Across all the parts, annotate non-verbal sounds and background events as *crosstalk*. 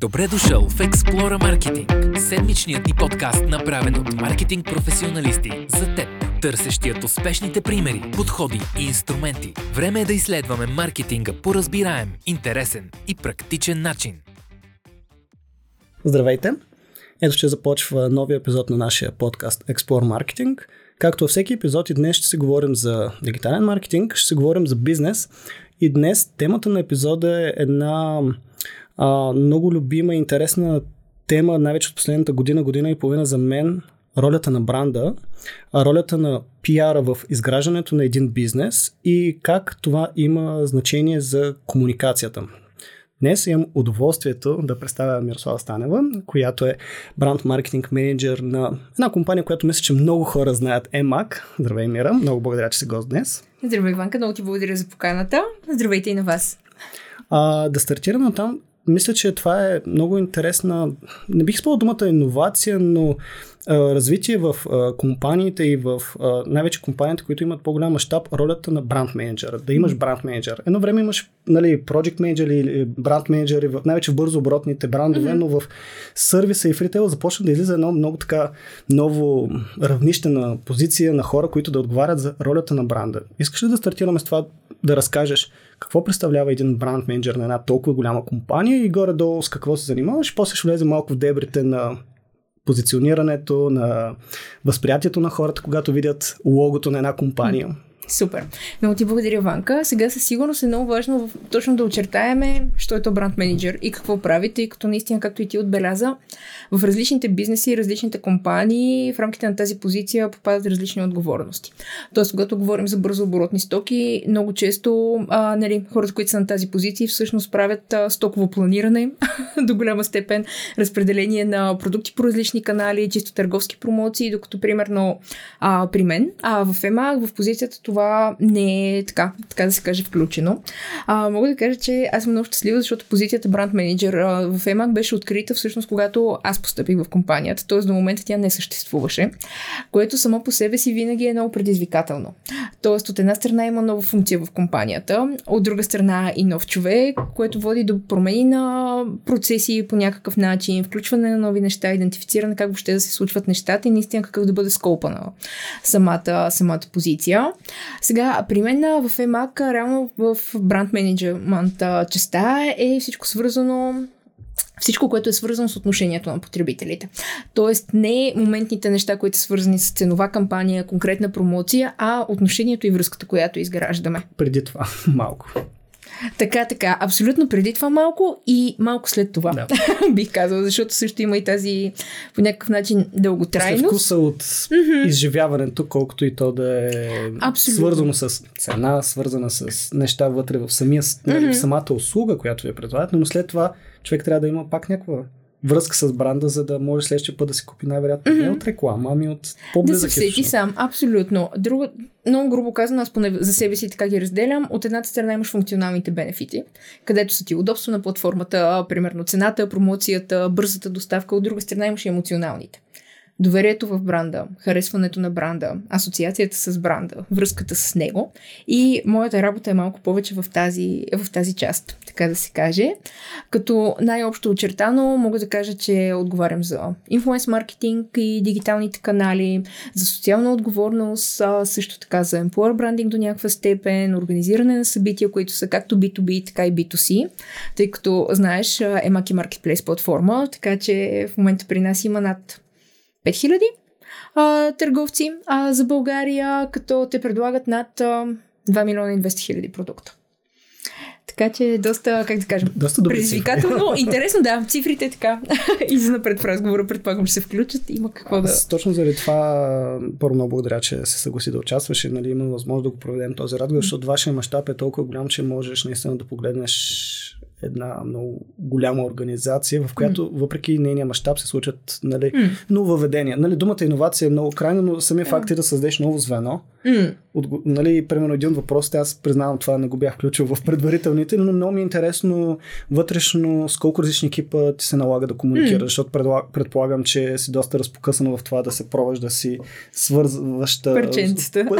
Добре дошъл в Explora Marketing, седмичният ни подкаст, направен от маркетинг професионалисти за теб, търсещият успешните примери, подходи и инструменти. Време е да изследваме маркетинга по разбираем, интересен и практичен начин. Здравейте! Ето ще започва новия епизод на нашия подкаст Explore Marketing. Както във всеки епизод и днес ще си говорим за дигитален маркетинг, ще си говорим за бизнес и днес темата на епизода е една а, много любима и интересна тема, най-вече от последната година, година и половина за мен, ролята на бранда, ролята на пиара в изграждането на един бизнес и как това има значение за комуникацията. Днес имам удоволствието да представя Мирослава Станева, която е бранд маркетинг менеджер на една компания, която мисля, че много хора знаят, EMAC. Здравей, Мира. Много благодаря, че си гост днес. Здравей, Иванка. Много ти благодаря за поканата. Здравейте и на вас. А, да стартираме от там мисля, че това е много интересна, не бих спал думата иновация, но развитие в компаниите и в най-вече компаниите, които имат по-голям мащаб, ролята на бранд менеджера. Да имаш бранд менеджер. Едно време имаш нали, project менеджер или бранд менеджери, най-вече в бързо оборотните брандове, mm-hmm. но в сервиса и в ритейла започна да излиза едно много така ново равнище на позиция на хора, които да отговарят за ролята на бранда. Искаш ли да стартираме с това да разкажеш какво представлява един бранд менеджер на една толкова голяма компания и горе-долу с какво се занимаваш. После ще влезе малко в дебрите на позиционирането, на възприятието на хората, когато видят логото на една компания. Супер. Много ти благодаря, Ванка. Сега със сигурност е много важно точно да очертаеме, що е то бранд менеджер и какво прави, тъй като наистина, както и ти отбеляза, в различните бизнеси различните компании в рамките на тази позиция попадат различни отговорности. Тоест, когато говорим за бързо оборотни стоки, много често а, нали, хората, които са на тази позиция, всъщност правят а, стоково планиране *laughs* до голяма степен, разпределение на продукти по различни канали, чисто търговски промоции, докато примерно а, при мен, а в ЕМА, в позицията това това не е така, така да се каже, включено. А, мога да кажа, че аз съм много щастлива, защото позицията бранд менеджер в EMAG беше открита всъщност, когато аз постъпих в компанията, т.е. до момента тя не съществуваше, което само по себе си винаги е много предизвикателно. Тоест, от една страна има нова функция в компанията, от друга страна и нов човек, което води до промени на процеси по някакъв начин, включване на нови неща, идентифициране как въобще да се случват нещата и наистина какъв да бъде скопа на самата, самата позиция. Сега, при мен в EMAC, реално в бранд менеджмент частта е всичко свързано всичко, което е свързано с отношението на потребителите. Тоест не моментните неща, които са свързани с ценова кампания, конкретна промоция, а отношението и връзката, която изграждаме. Преди това *laughs* малко. Така, така. Абсолютно преди това малко и малко след това. Да. *laughs* Бих казал, защото също има и тази по някакъв начин дълготрайност. След вкуса от mm-hmm. изживяването, колкото и то да е Абсолютно. свързано с цена, свързана с неща вътре в, самия, mm-hmm. в самата услуга, която ви предлагат, но след това човек трябва да има пак някаква връзка с бранда, за да може следващия път да си купи най-вероятно mm-hmm. не от реклама, ами от по-близък Да се всеки сам, абсолютно. Друго, много грубо казано, аз поне за себе си така ги разделям. От едната страна имаш функционалните бенефити, където са ти удобство на платформата, примерно цената, промоцията, бързата доставка. От друга страна имаш и емоционалните доверието в бранда, харесването на бранда, асоциацията с бранда, връзката с него. И моята работа е малко повече в тази, в тази част, така да се каже. Като най-общо очертано мога да кажа, че отговарям за инфлуенс маркетинг и дигиталните канали, за социална отговорност, също така за employer брандинг до някаква степен, организиране на събития, които са както B2B, така и B2C, тъй като знаеш, Емаки Marketplace платформа, така че в момента при нас има над 5000 а, търговци а, за България, като те предлагат над а, 2 милиона и 200 хиляди продукта. Така че доста, как да кажем, доста предизвикателно. *laughs* Интересно, да, цифрите така. *laughs* и за напред в разговора предполагам, че се включат. Има какво да. Аз, точно заради това, първо много благодаря, че се съгласи да участваш и нали, има възможност да го проведем този разговор, защото вашия мащаб е толкова голям, че можеш наистина да погледнеш една много голяма организация, в която mm. въпреки нейния мащаб се случат нали, mm. нововведения. Нали, думата иновация е много крайна, но самия yeah. факт е да създадеш ново звено. Mm. От, нали, примерно един въпрос, аз признавам това, не го бях включил в предварителните, но много ми е интересно вътрешно с колко различни екипа ти се налага да комуникираш, mm. защото предполагам, че си доста разпокъсано в това да се пробваш да си свързваща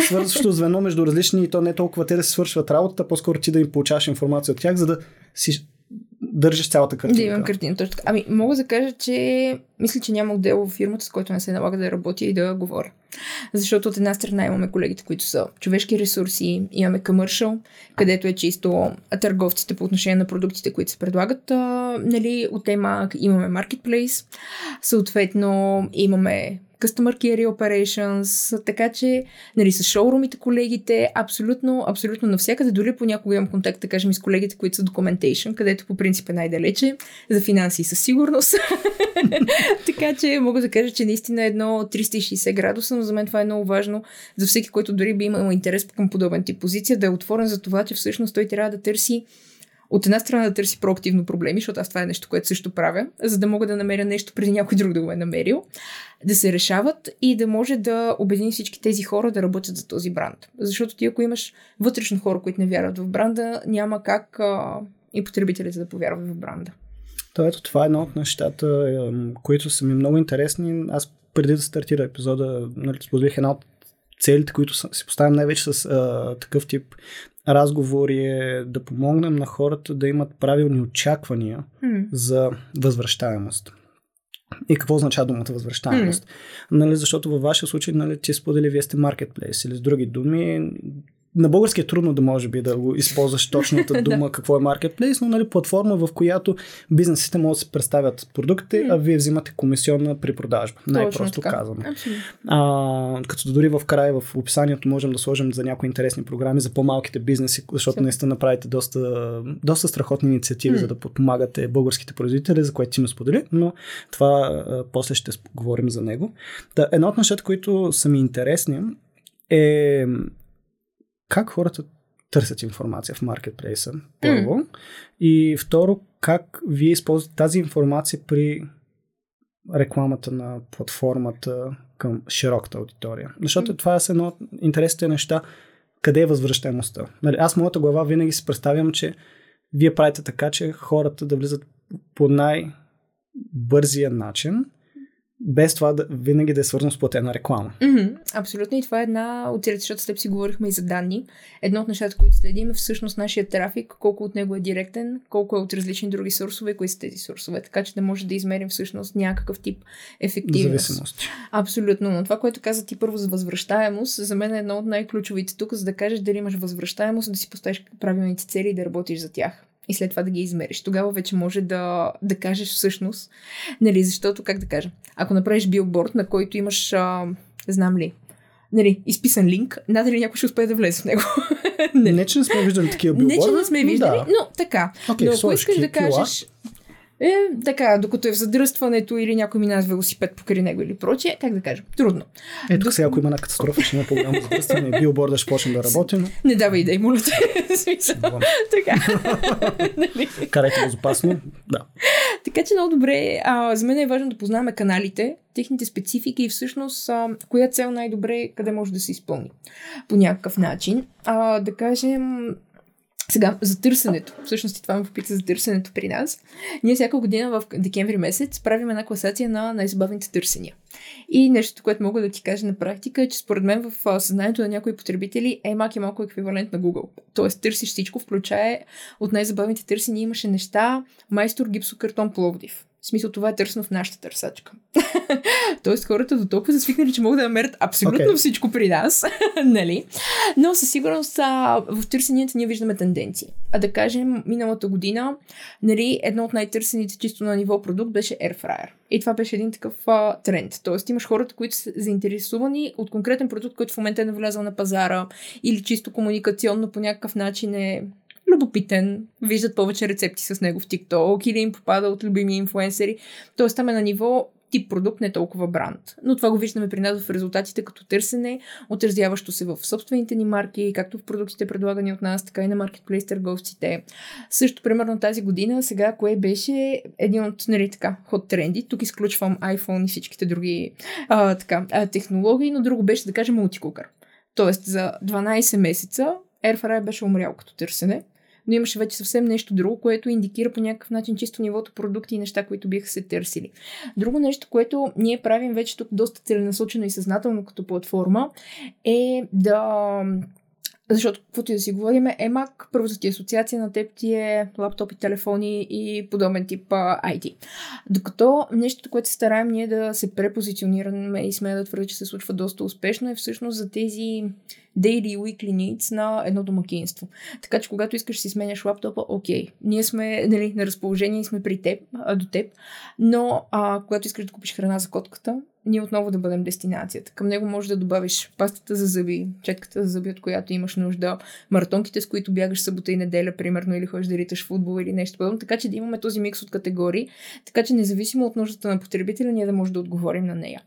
свързващо звено между различни и то не толкова те да се свършват работата, по-скоро ти да им получаваш информация от тях, за да си държиш цялата картинка. Да имам картина, точно така. Ами, мога да кажа, че мисля, че няма отдел в фирмата, с който не се налага да работя и да говоря. Защото от една страна имаме колегите, които са човешки ресурси, имаме commercial, където е чисто търговците по отношение на продуктите, които се предлагат. А, нали, от тема имаме marketplace, съответно имаме Customer Care Operations, така че нали, с шоурумите колегите, абсолютно, абсолютно навсякъде, дори понякога имам контакт, да кажем, и с колегите, които са Documentation, където по принцип е най-далече, за финанси със сигурност. *laughs* така че мога да кажа, че наистина едно 360 градуса, но за мен това е много важно за всеки, който дори би имал интерес към подобен тип позиция, да е отворен за това, че всъщност той трябва да търси от една страна да търси проактивно проблеми, защото аз това е нещо, което също правя, за да мога да намеря нещо преди някой друг да го е намерил, да се решават и да може да обедини всички тези хора да работят за този бранд. Защото ти ако имаш вътрешно хора, които не вярват в бранда, няма как а, и потребителите да повярват в бранда. То ето това е едно от нещата, които са ми много интересни. Аз преди да стартира епизода, нали, споделих една от целите, които си поставям най-вече с а, такъв тип разговори е да помогнем на хората да имат правилни очаквания mm. за възвръщаемост. И какво означава думата възвръщаемост? Mm. Нали, защото във вашия случай нали, ти сподели, вие сте маркетплейс или с други думи, на български е трудно да може би да го използваш точната *laughs* дума какво е маркетплейс, но нали, платформа, в която бизнесите могат да се представят продуктите, а вие взимате комисионна при продажба. Най-просто казвам. А, като дори в края, в описанието можем да сложим за някои интересни програми за по-малките бизнеси, защото наистина направите доста, доста страхотни инициативи, mm. за да подпомагате българските производители, за което ти ме сподели, но това а, после ще говорим за него. Та, едно от нещата, които са ми интересни е как хората търсят информация в маркетплейса, първо. Mm. И второ, как вие използвате тази информация при рекламата на платформата към широката аудитория. Защото mm. това е едно от интересните неща, къде е възвръщаемостта. Нали, аз моята глава винаги си представям, че вие правите така, че хората да влизат по най-бързия начин без това да, винаги да е свързано с платена реклама. Mm-hmm, абсолютно и това е една от целите, защото с теб си говорихме и за данни. Едно от нещата, които следим е всъщност нашия трафик, колко от него е директен, колко е от различни други сурсове, кои са тези сурсове, така че да може да измерим всъщност някакъв тип ефективност. Зависимост. Абсолютно, но това, което каза ти първо за възвръщаемост, за мен е едно от най-ключовите тук, за да кажеш дали имаш възвръщаемост, да си поставиш правилните цели и да работиш за тях и след това да ги измериш. Тогава вече може да, да кажеш всъщност, нали, защото, как да кажа, ако направиш билборд, на който имаш, а, знам ли, нали, изписан линк, надали някой ще успее да влезе в него. *laughs* не. не, че не сме виждали такива билборда. Не, че не сме виждали, да. но така. Okay, но ако искаш да кажеш, е, така, докато е в задръстването или някой мина с велосипед покрай него или прочее, как да кажа, трудно. Ето Док... сега, ако има една катастрофа, ще има по-голямо задръстване и *laughs* билборда ще почне да работи. Но... Не давай идеи, моля те. *laughs* така. *laughs* Нали? Карайте безопасно. Да. Така че много добре. А, за мен е важно да познаваме каналите, техните специфики и всъщност а, коя цел най-добре къде може да се изпълни по някакъв начин. А, да кажем, сега, за търсенето. Всъщност и това ме попита за търсенето при нас. Ние всяка година в декември месец правим една класация на най-забавните търсения. И нещо, което мога да ти кажа на практика е, че според мен в съзнанието на някои потребители EMAC е малко еквивалент на Google. Тоест търсиш всичко, включая от най-забавните търсения имаше неща майстор гипсокартон Пловдив. В смисъл, това е търсено в нашата търсачка. *laughs* Тоест, хората до толкова са свикнали, че могат да намерят абсолютно okay. всичко при нас. *laughs* нали? Но със сигурност а, в търсенията ние виждаме тенденции. А да кажем, миналата година, нали, едно от най-търсените чисто на ниво продукт беше Air Fryer. И това беше един такъв а, тренд. Тоест, имаш хората, които са заинтересувани от конкретен продукт, който в момента е навлязал на пазара или чисто комуникационно по някакъв начин е любопитен, виждат повече рецепти с него в TikTok или им попада от любими инфуенсери. Тоест там е на ниво тип продукт, не толкова бранд. Но това го виждаме при нас в резултатите като търсене, отразяващо се в собствените ни марки, както в продуктите предлагани от нас, така и на маркетплейс търговците. Също, примерно тази година, сега кое беше един от, нали така, ход тренди. Тук изключвам iPhone и всичките други а, така, а, технологии, но друго беше да кажем мултикукър. Тоест за 12 месеца Airfryer беше умрял като търсене но имаше вече съвсем нещо друго, което индикира по някакъв начин чисто нивото продукти и неща, които биха се търсили. Друго нещо, което ние правим вече тук доста целенасочено и съзнателно като платформа, е да Защото, каквото и да си говорим, EMAC, първата ти асоциация на теб ти е лаптопи, телефони и подобен тип IT. Докато нещото, което се стараем ние да се препозиционираме и сме да твърдя, че се случва доста успешно, е всъщност за тези daily weekly needs на едно домакинство. Така че, когато искаш си сменяш лаптопа, окей, ние сме нали, на разположение и сме при теб, а, до теб, но а, когато искаш да купиш храна за котката, ние отново да бъдем дестинацията. Към него можеш да добавиш пастата за зъби, четката за зъби, от която имаш нужда, маратонките, с които бягаш събота и неделя, примерно, или ходиш да риташ футбол или нещо подобно. Така че да имаме този микс от категории, така че независимо от нуждата на потребителя, ние да можем да отговорим на нея.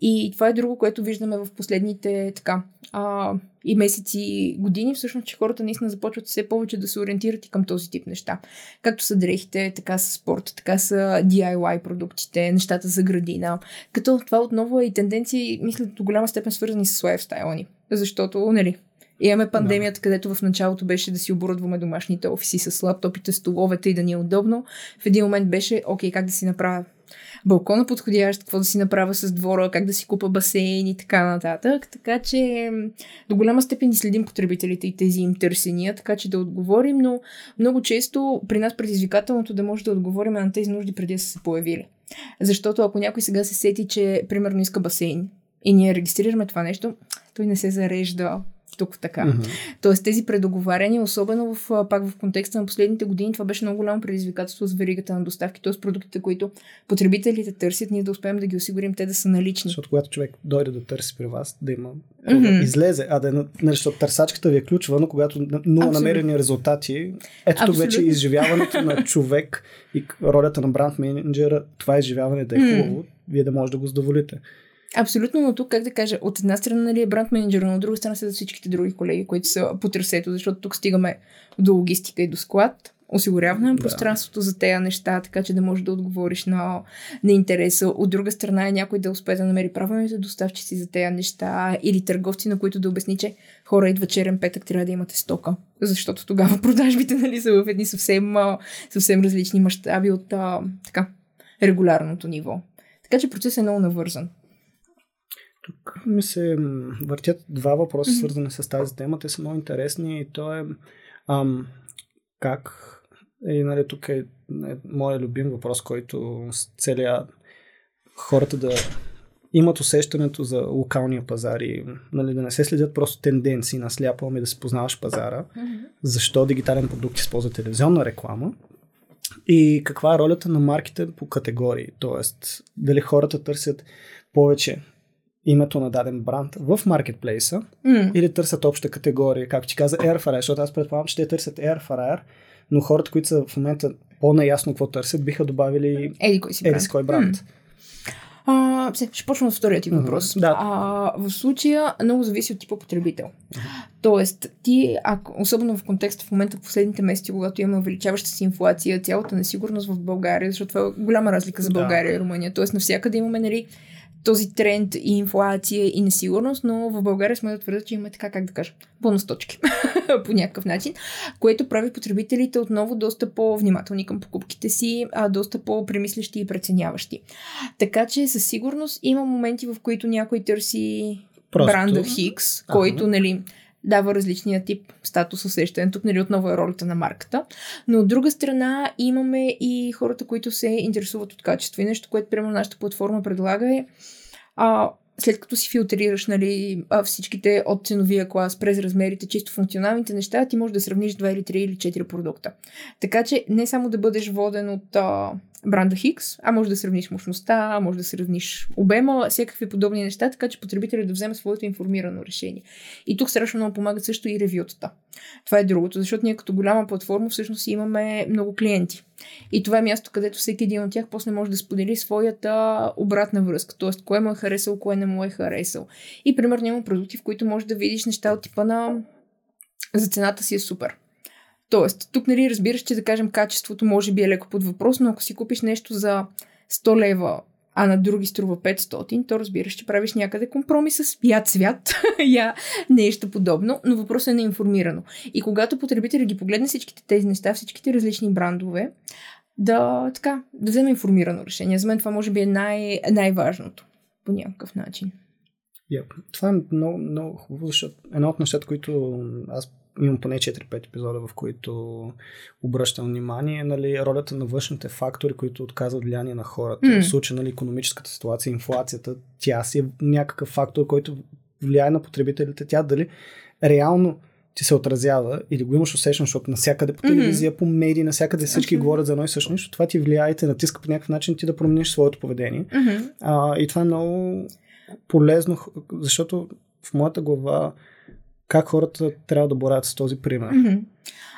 И това е друго, което виждаме в последните така, а, и месеци и години, всъщност, че хората наистина започват все повече да се ориентират и към този тип неща. Както са дрехите, така са спорта, така са DIY продуктите, нещата за градина. Като това отново е и тенденции, мисля, до голяма степен свързани с лайфстайла ни. Защото, нали, Имаме пандемията, да. където в началото беше да си оборудваме домашните офиси с лаптопите, столовете и да ни е удобно. В един момент беше, окей, как да си направя балкона подходящ, какво да си направя с двора, как да си купа басейн и така нататък. Така че до голяма степен ни следим потребителите и тези им търсения, така че да отговорим, но много често при нас предизвикателното да може да отговорим на тези нужди преди да са се появили. Защото ако някой сега се сети, че примерно иска басейн и ние регистрираме това нещо, той не се зарежда тук така. Mm-hmm. Тоест тези предоговаряния, особено в, пак в контекста на последните години, това беше много голямо предизвикателство с веригата на доставки, т.е. продуктите, които потребителите търсят, ние да успеем да ги осигурим те да са налични. Защото когато човек дойде да търси при вас, да има mm-hmm. да излезе, а да е, нали, защото търсачката ви е ключова, но когато нула намерени резултати, ето тук вече изживяването на *laughs* човек и ролята на бранд менеджера, това изживяване да е хубаво, mm-hmm. вие да може да го задоволите. Абсолютно, но тук, как да кажа, от една страна нали, е бранд менеджер, но от друга страна са всичките други колеги, които са по трасето, защото тук стигаме до логистика и до склад. Осигуряване на да. пространството за тези неща, така че да можеш да отговориш на, на интереса. От друга страна е някой да успее да намери правилните доставчици за тези неща или търговци, на които да обясни, че хора идва черен петък, трябва да имате стока. Защото тогава *laughs* продажбите нали, са в едни съвсем, съвсем различни мащаби от а, така, регулярното ниво. Така че процесът е много навързан. Тук ми се въртят два въпроса, mm-hmm. свързани с тази тема. Те са много интересни и то е ам, как и нали, тук е, е моят любим въпрос, който с целия хората да имат усещането за локалния пазар и нали, да не се следят просто тенденции на сляпо, ами да се познаваш пазара, mm-hmm. защо дигитален продукт използва телевизионна реклама и каква е ролята на марките по категории, т.е. дали хората търсят повече името на даден бранд в маркетплейса mm. или търсят обща категория, както ти каза Air Fryer, защото аз предполагам, че те търсят Air Fryer, но хората, които са в момента по-наясно какво търсят, биха добавили Еди кой си бранд. Еди кой бранд. Mm. А, ще почвам с втория ти въпрос. Uh-huh. Да. А, в случая много зависи от типа потребител. Тоест, ти, ако, особено в контекста в момента в последните месеци, когато имаме увеличаваща си инфлация, цялата несигурност в България, защото това е голяма разлика за България да. и Румъния. Тоест, навсякъде имаме нали, този тренд и инфлация и несигурност, но в България сме да твърдят, че има така, как да кажа, бонусточки *laughs* по някакъв начин, което прави потребителите отново доста по-внимателни към покупките си, а доста по-премислещи и преценяващи. Така че със сигурност има моменти, в които някой търси Просто... бранда Хикс, който, нали, дава различния тип статус усещане. Тук нали, отново е ролята на марката. Но от друга страна имаме и хората, които се интересуват от качество. И нещо, което примерно нашата платформа предлага е а, след като си филтрираш нали, всичките от ценовия клас през размерите, чисто функционалните неща, ти можеш да сравниш 2 или 3 или 4 продукта. Така че не само да бъдеш воден от а, бранда Хикс, а може да сравниш мощността, може да сравниш обема, всякакви подобни неща, така че потребителят да вземе своето информирано решение. И тук страшно много помагат също и ревютата. Това е другото, защото ние като голяма платформа всъщност имаме много клиенти. И това е място, където всеки един от тях после може да сподели своята обратна връзка, т.е. кое му е харесал, кое не му е харесал. И примерно има продукти, в които можеш да видиш неща от типа на за цената си е супер. Тоест, тук нали разбираш, че да кажем качеството може би е леко под въпрос, но ако си купиш нещо за 100 лева, а на други струва 500, то разбираш, че правиш някъде компромис с я цвят, *laughs* я нещо подобно, но въпросът е неинформирано. И когато потребителя ги погледне всичките тези неща, всичките различни брандове, да, така, да вземе информирано решение. За мен това може би е най- най-важното по някакъв начин. Yep. Това е много, много хубаво, защото едно от нещата, които аз имам поне 4-5 епизода, в които обръщам внимание, нали, ролята на външните фактори, които отказват влияние на хората. Mm. В случая, нали, економическата ситуация, инфлацията, тя си е някакъв фактор, който влияе на потребителите. Тя дали реално ти се отразява или го имаш усещане, защото навсякъде по телевизия, mm-hmm. по медии, навсякъде всички okay. говорят за едно и също нещо, това ти влияе и те натиска по някакъв начин ти да промениш своето поведение. Mm-hmm. А, и това е много полезно, защото в моята глава как хората трябва да боравят с този пример. Mm-hmm.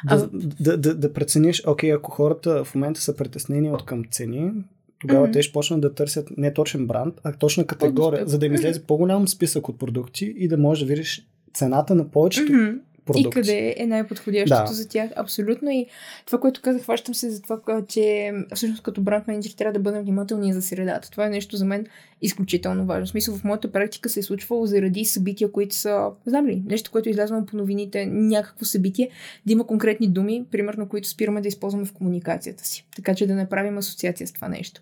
Да, а... да, да, да прецениш, окей, ако хората в момента са притеснени от към цени, тогава mm-hmm. те ще почнат да търсят не точен бранд, а точна категория, за да им излезе mm-hmm. по-голям списък от продукти и да можеш да видиш цената на повечето mm-hmm продукти. И къде е най-подходящото да. за тях. Абсолютно. И това, което казах, хващам се за това, че всъщност като бранд менеджер трябва да бъдем внимателни за средата. Това е нещо за мен изключително важно. В смисъл, в моята практика се е случвало заради събития, които са, знам ли, нещо, което излязвам по новините, някакво събитие, да има конкретни думи, примерно, които спираме да използваме в комуникацията си. Така че да направим асоциация с това нещо.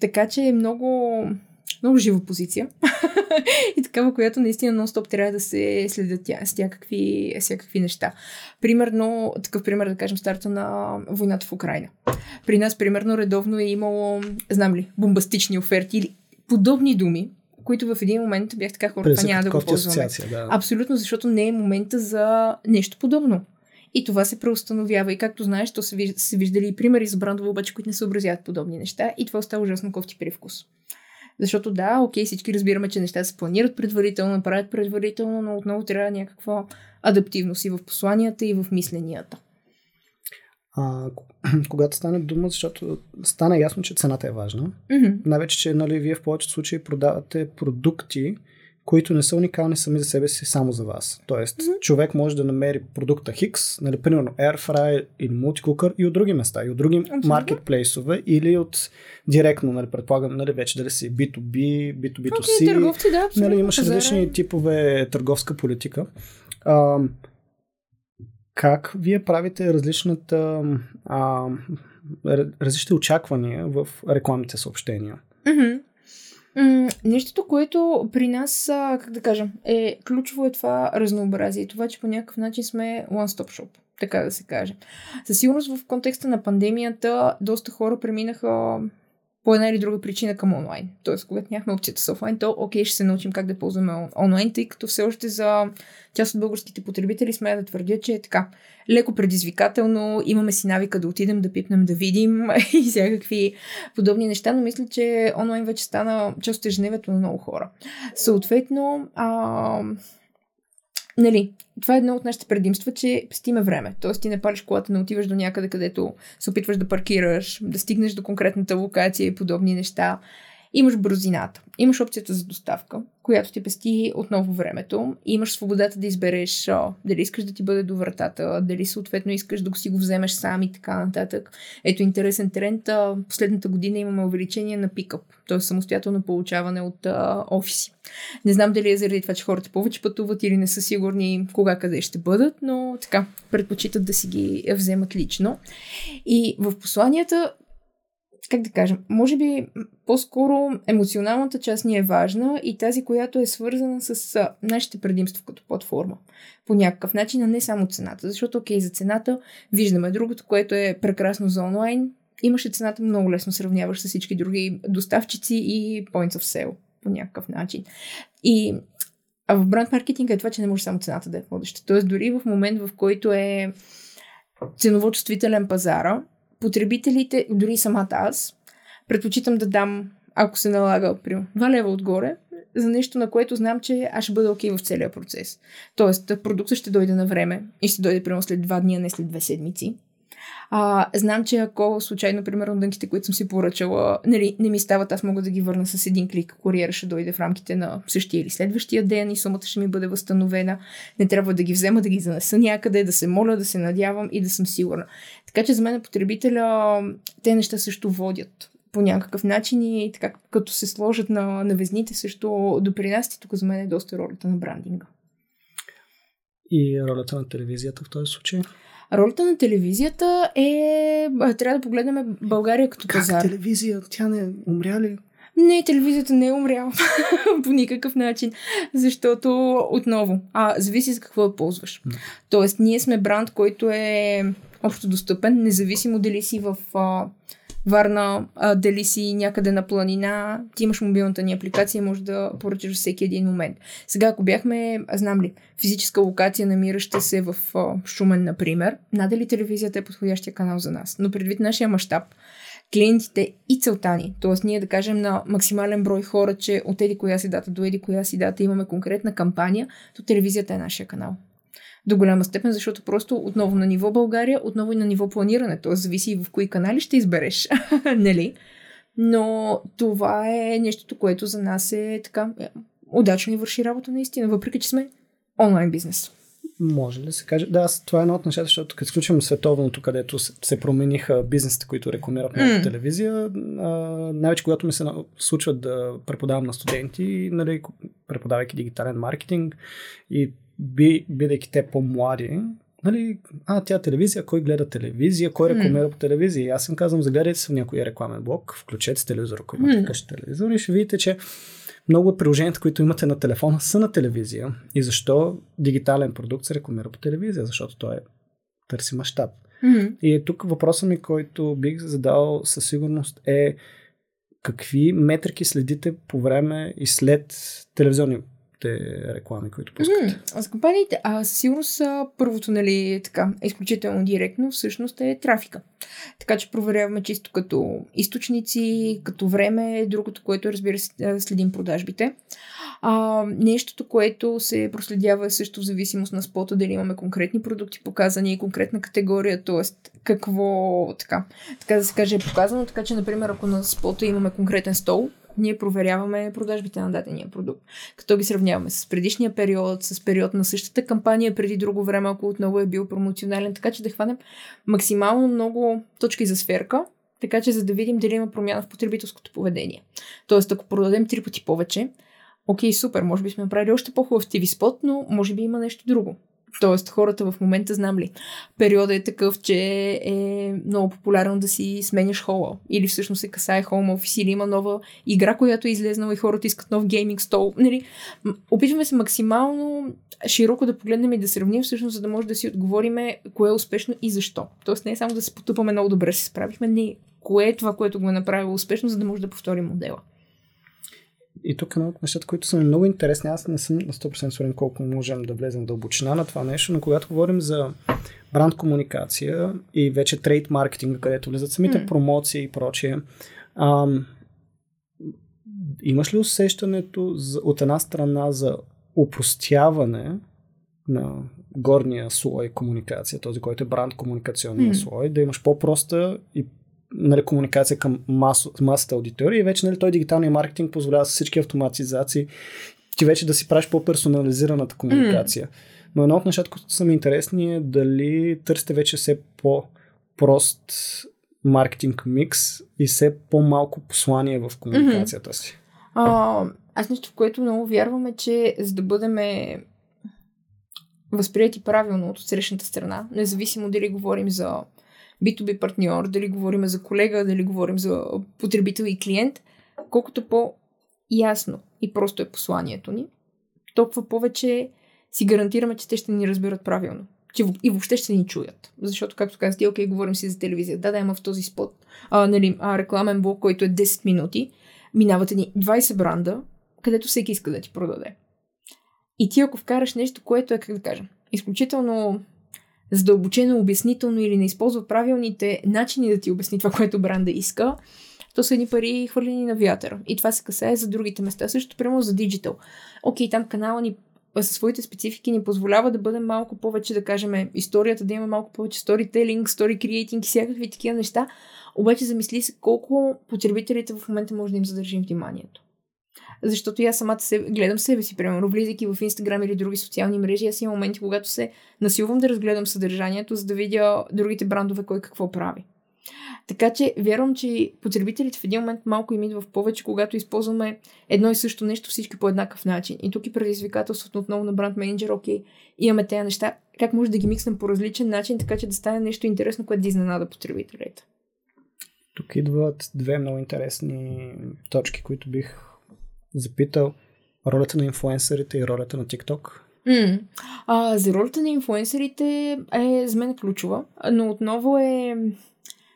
Така че е много много жива позиция *laughs* и такава, която наистина нон-стоп трябва да се следят тя, с всякакви, всякакви неща. Примерно, такъв пример да кажем старта на войната в Украина. При нас, примерно, редовно е имало, знам ли, бомбастични оферти или подобни думи, които в един момент бях така хора, това няма да го ползваме. Да. Абсолютно, защото не е момента за нещо подобно. И това се преустановява. И както знаеш, то се виждали и примери за брандове, обаче, които не съобразяват подобни неща. И това остава ужасно кофти привкус. Защото да, окей, всички разбираме, че неща се планират предварително, направят предварително, но отново трябва някаква адаптивност и в посланията, и в мисленията. А, *clears throat* когато стане дума, защото стана ясно, че цената е важна. Mm-hmm. Най-вече, че нали, вие в повечето случаи продавате продукти, които не са уникални сами за себе си, само за вас. Тоест, mm-hmm. човек може да намери продукта Хикс, нали, примерно Airfryer или Multicooker и от други места, и от други mm-hmm. маркетплейсове, или от директно, нали, предполагам, нали, вече дали си B2B, B2B2C. Okay, търговци, да, нали, имаш различни типове търговска политика. А, как вие правите различната а, различните очаквания в рекламните съобщения? Mm-hmm. М- нещото, което при нас, а, как да кажем, е ключово е това разнообразие. Това, че по някакъв начин сме one-stop shop, така да се каже. Със сигурност в контекста на пандемията доста хора преминаха по една или друга причина към онлайн. Тоест, когато нямахме опцията с офлайн, то окей, ще се научим как да ползваме онлайн, тъй като все още за част от българските потребители сме да твърдя, че е така леко предизвикателно, имаме си навика да отидем, да пипнем, да видим *laughs* и всякакви подобни неща, но мисля, че онлайн вече стана част от ежедневието на много хора. Съответно, а, нали, това е едно от нашите предимства, че пестиме време. Тоест ти не палиш колата, не отиваш до някъде, където се опитваш да паркираш, да стигнеш до конкретната локация и подобни неща. Имаш бързината, имаш опцията за доставка, която ти пести отново времето, имаш свободата да избереш о, дали искаш да ти бъде до вратата, дали съответно искаш да го си го вземеш сам и така нататък. Ето интересен тренд. Последната година имаме увеличение на пикъп, т.е. самостоятелно получаване от а, офиси. Не знам дали е заради това, че хората повече пътуват или не са сигурни кога къде ще бъдат, но така, предпочитат да си ги вземат лично. И в посланията как да кажем, може би по-скоро емоционалната част ни е важна и тази, която е свързана с нашите предимства като платформа. По някакъв начин, а не само цената. Защото, окей, за цената виждаме другото, което е прекрасно за онлайн. Имаше цената много лесно сравняваш с всички други доставчици и points of sale по някакъв начин. И а в бранд маркетинга е това, че не може само цената да е водеща. Тоест, дори в момент, в който е ценово чувствителен пазара, потребителите, дори самата аз, предпочитам да дам, ако се налага, примерно, 2 лева отгоре, за нещо, на което знам, че аз ще бъда окей okay в целия процес. Тоест, продуктът ще дойде на време и ще дойде, примерно, след 2 дни, а не след 2 седмици. А, знам, че ако случайно, примерно, дънките, които съм си поръчала, нали, не ми стават, аз мога да ги върна с един клик. Куриера ще дойде в рамките на същия или следващия ден и сумата ще ми бъде възстановена. Не трябва да ги взема, да ги занеса някъде, да се моля, да се надявам и да съм сигурна. Така че за мен потребителя те неща също водят по някакъв начин и така като се сложат на, на везните също допринасят и тук за мен е доста ролята на брандинга. И ролята на телевизията в този случай? Ролята на телевизията е... Трябва да погледнем България като как пазар. телевизия? Тя не умря ли? Не, телевизията не е умряла *laughs* по никакъв начин, защото отново, а, зависи за какво да ползваш. Да. Тоест, ние сме бранд, който е общо достъпен, независимо дали си в а, Варна, а, дали си някъде на планина, ти имаш мобилната ни апликация и можеш да поръчаш всеки един момент. Сега, ако бяхме, знам ли, физическа локация, намираща се в а, Шумен, например, надали телевизията е подходящия канал за нас. Но предвид нашия мащаб, клиентите и целта ни. Тоест ние да кажем на максимален брой хора, че от еди коя си дата до еди коя си дата имаме конкретна кампания, то телевизията е нашия канал. До голяма степен, защото просто отново на ниво България, отново и на ниво планиране. Т.е. зависи в кои канали ще избереш. *laughs* нали? Но това е нещото, което за нас е така е, удачно и върши работа наистина, въпреки че сме онлайн бизнес. Може ли да се каже? Да, това е едно от нещата, защото като изключим световното, където се, промениха бизнесите, които рекламират много по телевизия, най-вече когато ми се случва да преподавам на студенти, нали, преподавайки дигитален маркетинг и би, бидейки те по-млади, нали, а, тя телевизия, кой гледа телевизия, кой рекламира по телевизия. И аз им казвам, загледайте се в някой рекламен блок, включете с телевизора, ако имате М. вкъщи телевизор и ще видите, че много от приложенията, които имате на телефона, са на телевизия. И защо дигитален продукт се рекламира по телевизия? Защото той е търси мащаб. Mm-hmm. И тук въпросът ми, който бих задал със сигурност е какви метрики следите по време и след телевизионните реклами, които пускате? Mm, за компаниите, а със сигурност а, първото, нали, така, изключително директно, всъщност е трафика. Така че проверяваме чисто като източници, като време, другото, което разбира се, а, следим продажбите. А, нещото, което се проследява е също в зависимост на спота, дали имаме конкретни продукти показани, конкретна категория, т.е. какво така, така да се каже е показано. Така че, например, ако на спота имаме конкретен стол, ние проверяваме продажбите на дадения продукт. Като ги сравняваме с предишния период, с период на същата кампания преди друго време, ако отново е бил промоционален, така че да хванем максимално много точки за сферка, така че за да видим дали има промяна в потребителското поведение. Тоест, ако продадем три пъти повече, окей, супер, може би сме направили още по-хубав TV спот, но може би има нещо друго. Тоест, хората в момента, знам ли, периода е такъв, че е много популярно да си сменяш хола. Или всъщност се касае Home Office, или има нова игра, която е излезнала и хората искат нов гейминг стол. Нали? Опитваме се максимално широко да погледнем и да сравним, всъщност, за да може да си отговориме кое е успешно и защо. Тоест, не е само да се потупаме много добре, се справихме, не. Кое е това, което го е направило успешно, за да може да повторим модела. И тук едно от нещата, които са ми много интересни, аз не съм на 100% сигурен колко можем да влезем в дълбочина на това нещо, но когато говорим за бранд комуникация и вече трейд маркетинга, където влизат самите mm. промоции и прочие, ам, имаш ли усещането за, от една страна за упростяване на горния слой комуникация, този, който е бранд комуникационния mm. слой, да имаш по-проста и нали, комуникация към мас, масата аудитория и вече нали, той дигиталния маркетинг позволява с всички автоматизации ти вече да си правиш по-персонализираната комуникация. Mm. Но едно от нещата, които са ми интересни е дали търсите вече все по-прост маркетинг микс и все по-малко послание в комуникацията си. А, аз нещо, в което много вярвам е, че за да бъдем възприяти правилно от срещната страна, независимо дали говорим за B2B партньор, дали говорим за колега, дали говорим за потребител и клиент, колкото по-ясно и просто е посланието ни, толкова повече си гарантираме, че те ще ни разберат правилно. Че и въобще ще ни чуят. Защото, както казах, ти, окей, говорим си за телевизия. Да, да, има в този спот а, нали, а, рекламен блок, който е 10 минути. Минават ни 20 бранда, където всеки иска да ти продаде. И ти, ако вкараш нещо, което е, как да кажа, изключително задълбочено, обяснително или не използва правилните начини да ти обясни това, което бранда иска, то са едни пари хвърлени на вятъра. И това се касае за другите места. Също, примерно за диджитал. Окей, там канала ни със своите специфики ни позволява да бъдем малко повече, да кажем, историята, да има малко повече сторителинг, стори креатинг и всякакви такива неща. Обаче замисли се колко потребителите в момента може да им задържим вниманието. Защото аз самата се, гледам себе си, примерно, влизайки в Инстаграм или други социални мрежи, аз имам моменти, когато се насилвам да разгледам съдържанието, за да видя другите брандове кой какво прави. Така че вярвам, че потребителите в един момент малко им идва в повече, когато използваме едно и също нещо всички по еднакъв начин. И тук и предизвикателството отново на бранд менеджер, окей, имаме тези неща, как може да ги микснем по различен начин, така че да стане нещо интересно, което да изненада потребителите. Тук идват две много интересни точки, които бих запитал. Ролята на инфуенсърите и ролята на TikTok. Mm. А, за ролята на инфуенсърите е за мен ключова, но отново е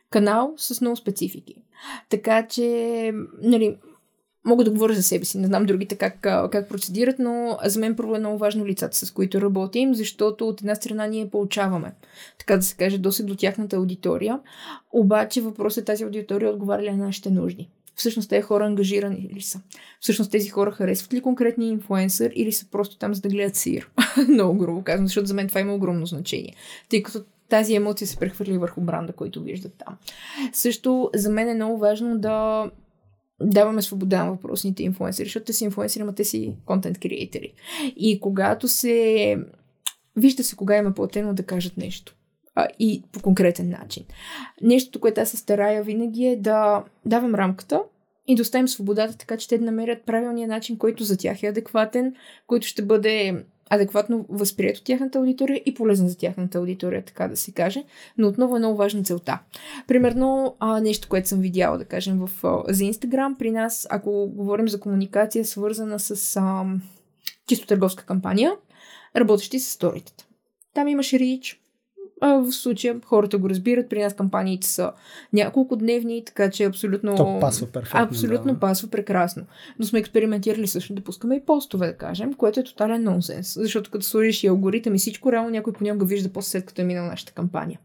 канал с много специфики. Така че, нали, мога да говоря за себе си, не знам другите как, как процедират, но за мен първо е много важно лицата, с които работим, защото от една страна ние получаваме, така да се каже, досег до тяхната аудитория, обаче въпросът е тази аудитория отговаря ли на нашите нужди. Всъщност тези хора ангажирани ли са? Всъщност тези хора харесват ли конкретния инфуенсър или са просто там за да гледат сир? *laughs* много грубо казвам, защото за мен това има огромно значение. Тъй като тази емоция се прехвърли върху бранда, който виждат там. Също за мен е много важно да даваме свобода на въпросните инфуенсери, защото те си инфуенсери, ама те си контент креатори. И когато се... Вижда се кога има платено да кажат нещо. А, и по конкретен начин. Нещото, което аз се старая винаги е да давам рамката и да оставим свободата, така че те да намерят правилния начин, който за тях е адекватен, който ще бъде адекватно възприят от тяхната аудитория и полезен за тяхната аудитория, така да се каже. Но отново е много важна целта. Примерно, а, нещо, което съм видяла, да кажем, в, а, за Инстаграм, при нас, ако говорим за комуникация, свързана с а, чисто търговска кампания, работещи с сторитата. Там имаш рич, а в случая хората го разбират. При нас кампаниите са няколко дневни, така че абсолютно... То пасва перфектно. Абсолютно да. пасва прекрасно. Но сме експериментирали също да пускаме и постове, да кажем, което е тотален нонсенс. Защото като сложиш и алгоритъм и всичко, реално някой понякога вижда после след като е минал нашата кампания.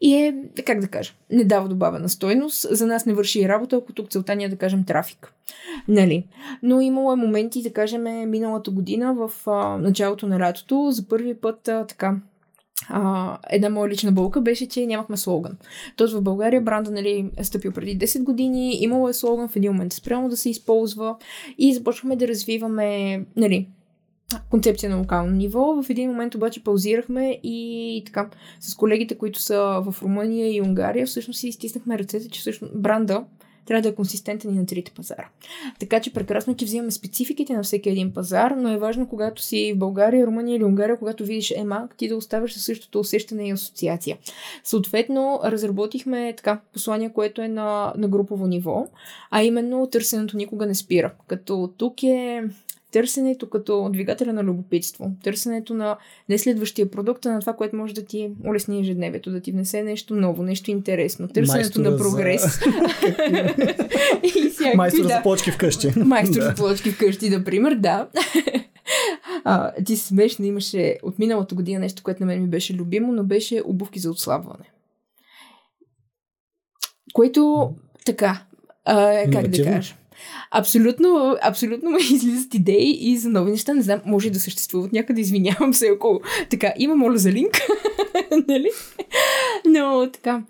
И е, как да кажа, не дава добавена стойност. За нас не върши и работа, ако тук целта ни е да кажем трафик. Нали? Но имало е моменти, да кажем, миналата година в а, началото на лятото, за първи път а, така а, една моя лична болка беше, че нямахме слоган. Тоест в България бранда нали, е стъпил преди 10 години, имало е слоган, в един момент е спрямо да се използва и започваме да развиваме нали, концепция на локално ниво. В един момент обаче паузирахме и така, с колегите, които са в Румъния и Унгария, всъщност си изтиснахме ръцете, че всъщност бранда трябва да е консистентен и на трите пазара. Така че прекрасно, че взимаме спецификите на всеки един пазар, но е важно, когато си в България, Румъния или Унгария, когато видиш ЕМА, ти да оставаш със същото усещане и асоциация. Съответно, разработихме така послание, което е на, на групово ниво, а именно търсенето никога не спира. Като тук е търсенето като двигателя на любопитство, търсенето на не следващия продукт, а на това, което може да ти улесни ежедневието, да ти внесе нещо ново, нещо интересно, търсенето Майстора на прогрес. *laughs* За... Майстор да. за плочки вкъщи. Майстор за плочки вкъщи, например, да. А, ти смешно, имаше от миналата година нещо, което на мен ми беше любимо, но беше обувки за отслабване. Което, така, а, как да кажа, Абсолютно, абсолютно ме *laughs* излизат идеи и за нови неща. Не знам, може да съществуват някъде, извинявам се, ако така, има моля за линк, *laughs* нали? Но така,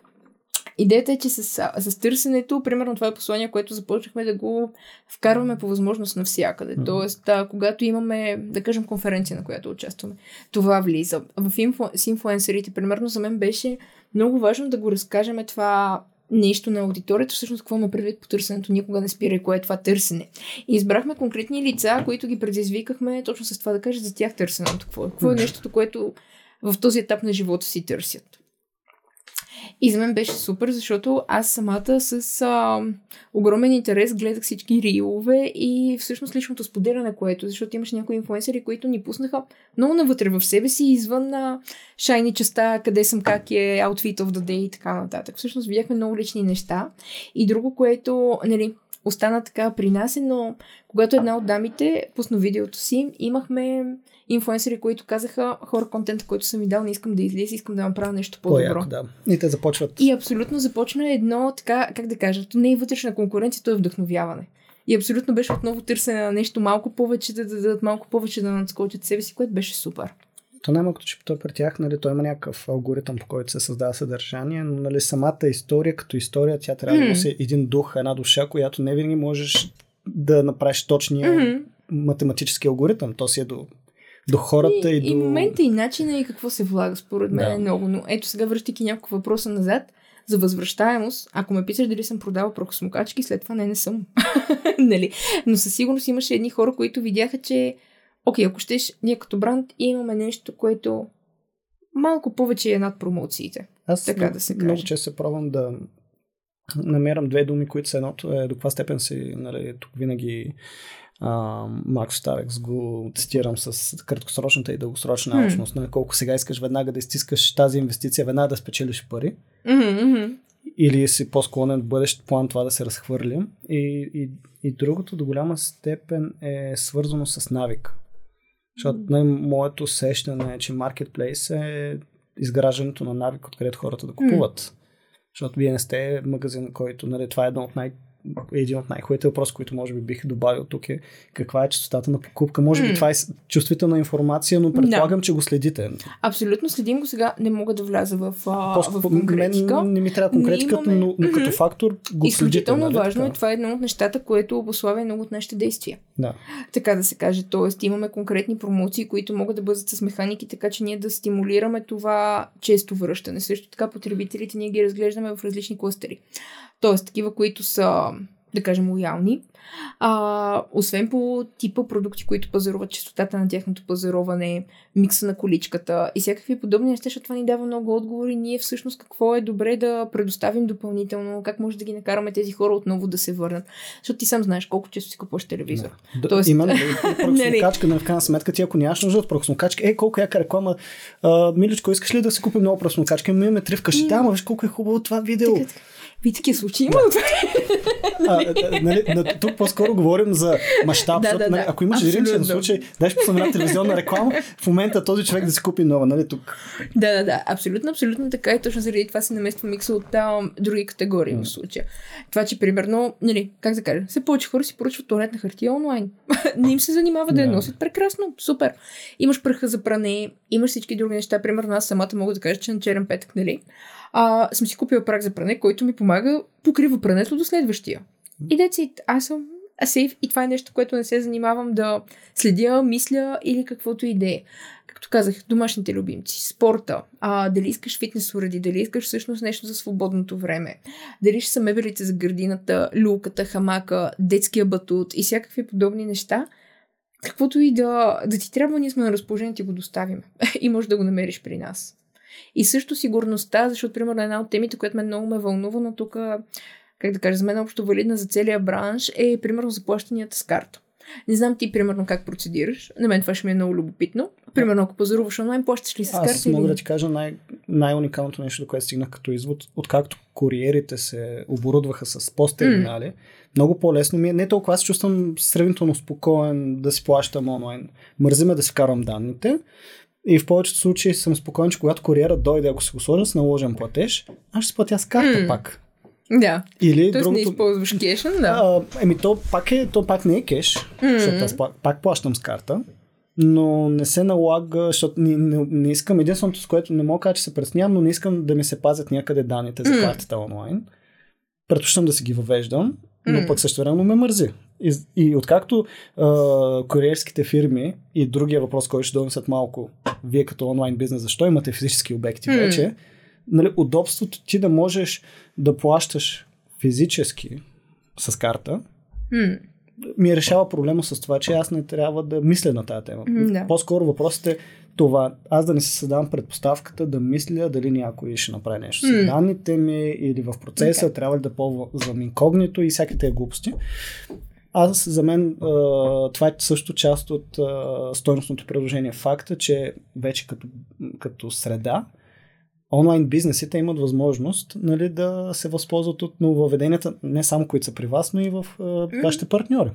Идеята е, че с, с търсенето, примерно това е послание, което започнахме да го вкарваме по възможност навсякъде. Mm-hmm. Тоест, да, когато имаме, да кажем, конференция, на която участваме, това влиза. В инфу, с инфуенсерите, примерно, за мен беше много важно да го разкажем това нещо на аудиторията, всъщност какво ме предвид по търсенето никога не спира и кое е това търсене. И избрахме конкретни лица, които ги предизвикахме точно с това да кажат за тях търсенето. Какво какво е нещото, което в този етап на живота си търсят. И за мен беше супер, защото аз самата с а, огромен интерес гледах всички рилове и всъщност личното споделяне, което, защото имаше някои инфуенсери, които ни пуснаха много навътре в себе си, извън на шайни частта, къде съм, как е, outfit of the day и така нататък. Всъщност видяхме много лични неща. И друго, което, нали, остана така при нас, е, но когато една от дамите пусна видеото си, имахме инфуенсери, които казаха хора контента, който съм ви дал, не искам да излиза, искам да направя нещо по-добро. По-яко, да. И те започват. И абсолютно започна едно така, как да кажа, не е вътрешна конкуренция, то е вдъхновяване. И абсолютно беше отново търсене на нещо малко повече, да дадат малко повече да надскочат себе си, което беше супер. То най-малкото, че той при тях, нали, той има някакъв алгоритъм, по който се създава съдържание, но нали, самата история като история, тя трябва mm. да носи един дух, една душа, която не винаги можеш да направиш точния mm-hmm. математически алгоритъм. То си е до до хората и, и до... И момента, и начина, и какво се влага, според мен да. е много. Но ето сега, връщайки няколко въпроса назад, за възвръщаемост, ако ме питаш дали съм продавал прокосмокачки, след това не, не съм. *laughs* нали? Но със сигурност имаше едни хора, които видяха, че окей, ако щеш, ние като бранд имаме нещо, което малко повече е над промоциите. Аз така да се каже. много често се пробвам да намерям две думи, които са едното е до каква степен си, нали, тук винаги Макс Старекс го цитирам с краткосрочната и дългосрочна mm. алчност. Нали, колко сега искаш веднага да изтискаш тази инвестиция, веднага да спечелиш пари. Mm-hmm. Или си по-склонен в бъдещ план това да се разхвърли. И, и, и другото до голяма степен е свързано с навик. Защото mm. моето усещане е, че маркетплейс е изграждането на навик, откъдето хората да купуват. Mm. Защото вие не сте магазин, който, нали, това е едно от най- един от най-хубавите въпроси, които може би бих добавил тук е каква е частотата на покупка. Може би mm. това е чувствителна информация, но предполагам, да. че го следите. Абсолютно следим го сега. Не мога да вляза в, в конкретика. Мен не ми трябва конкретика, имаме... но, но като фактор го Изключително следите, нали? важно е. Това е едно от нещата, което обославя много от нашите действия. Да. Така да се каже. Тоест имаме конкретни промоции, които могат да бъдат с механики, така че ние да стимулираме това често връщане. Също така потребителите ние ги разглеждаме в различни кластери. Тоест, такива, които са, да кажем, лоялни. А, освен по типа продукти, които пазаруват, частотата на тяхното пазаруване, микса на количката и всякакви подобни неща, защото това ни дава много отговори. Ние всъщност какво е добре да предоставим допълнително, как може да ги накараме тези хора отново да се върнат. Защото ти сам знаеш колко често си купуваш телевизор. Да. Тоест... Именно, *laughs* пръкснокачка, нали, в крайна сметка, ти ако нямаш нужда от пръкснокачка, е, колко яка реклама, а, миличко, искаш ли да си купим много пръкснокачка? Имаме три вкъщи, да, виж колко е хубаво това видео. Така, така. Ви такива случаи има. *laughs* а, нали, тук по-скоро говорим за мащаб. Да, да, нали, ако имаш единичен случай, даш по една телевизионна реклама, в момента този човек да си купи нова, нали тук. Да, да, да. Абсолютно, абсолютно така и точно заради това се намества микса от там, други категории в случая. Това, че примерно, нали, как да кажа, все повече хора си поръчват туалетна хартия онлайн. *laughs* Не им се занимава да я носят прекрасно, супер. Имаш пръха за пране, имаш всички други неща. Примерно аз самата мога да кажа, че на черен петък, нали, а, съм си купила прак за пране, който ми помага, покрива прането до следващия. И деци, аз съм сейф и това е нещо, което не се занимавам да следя, мисля или каквото и да е. Както казах, домашните любимци, спорта, а, дали искаш фитнес уреди, дали искаш всъщност нещо за свободното време, дали ще са мебелите за градината, люката, хамака, детския батут и всякакви подобни неща, каквото и да, да ти трябва, ние сме на разположение, ти го доставим *laughs* и можеш да го намериш при нас. И също сигурността, защото, примерно, една от темите, която мен много ме вълнува, но тук, как да кажа, за мен общо валидна за целия бранш е, примерно, заплащанията с карта. Не знам ти, примерно, как процедираш. На мен това ще ми е много любопитно. Примерно, ако пазаруваш онлайн, плащаш ли с карта? Аз мога или... да ти кажа най- най-уникалното нещо, до което стигнах като извод. Откакто куриерите се оборудваха с посттерминали, mm. много по-лесно ми е. Не толкова аз чувствам сравнително спокоен да си плащам онлайн. Мързиме да си карам данните, и в повечето случаи съм спокоен, че когато куриерът дойде, ако се го сложа с наложен платеж, аз ще платя с карта mm. пак. Да. Или Тоест другото... не използваш кешен, да. А, еми, то пак, е, то пак не е кеш, mm. защото аз пак, пак плащам с карта, но не се налага, защото не, не, не искам, единственото с което не мога кажа, че се преснявам, но не искам да ми се пазят някъде данните за картата онлайн. Предпочитам да си ги въвеждам, но mm. пък също време ме мързи. И, и откакто а, куриерските фирми и другия въпрос, който ще дойдем след малко, вие като онлайн бизнес, защо имате физически обекти mm. вече, нали, удобството ти да можеш да плащаш физически с карта, mm. ми решава проблема с това, че аз не трябва да мисля на тази тема. Mm, да. По-скоро въпросът е това, аз да не се създавам предпоставката да мисля дали някой ще направи нещо mm. с данните ми или в процеса, okay. трябва ли да ползвам инкогнито и всяки тези глупости. Аз, за мен, това е също част от стойностното предложение. Факта, че вече като, като среда, онлайн бизнесите имат възможност нали, да се възползват от нововведенията, не само които са при вас, но и в е, вашите партньори.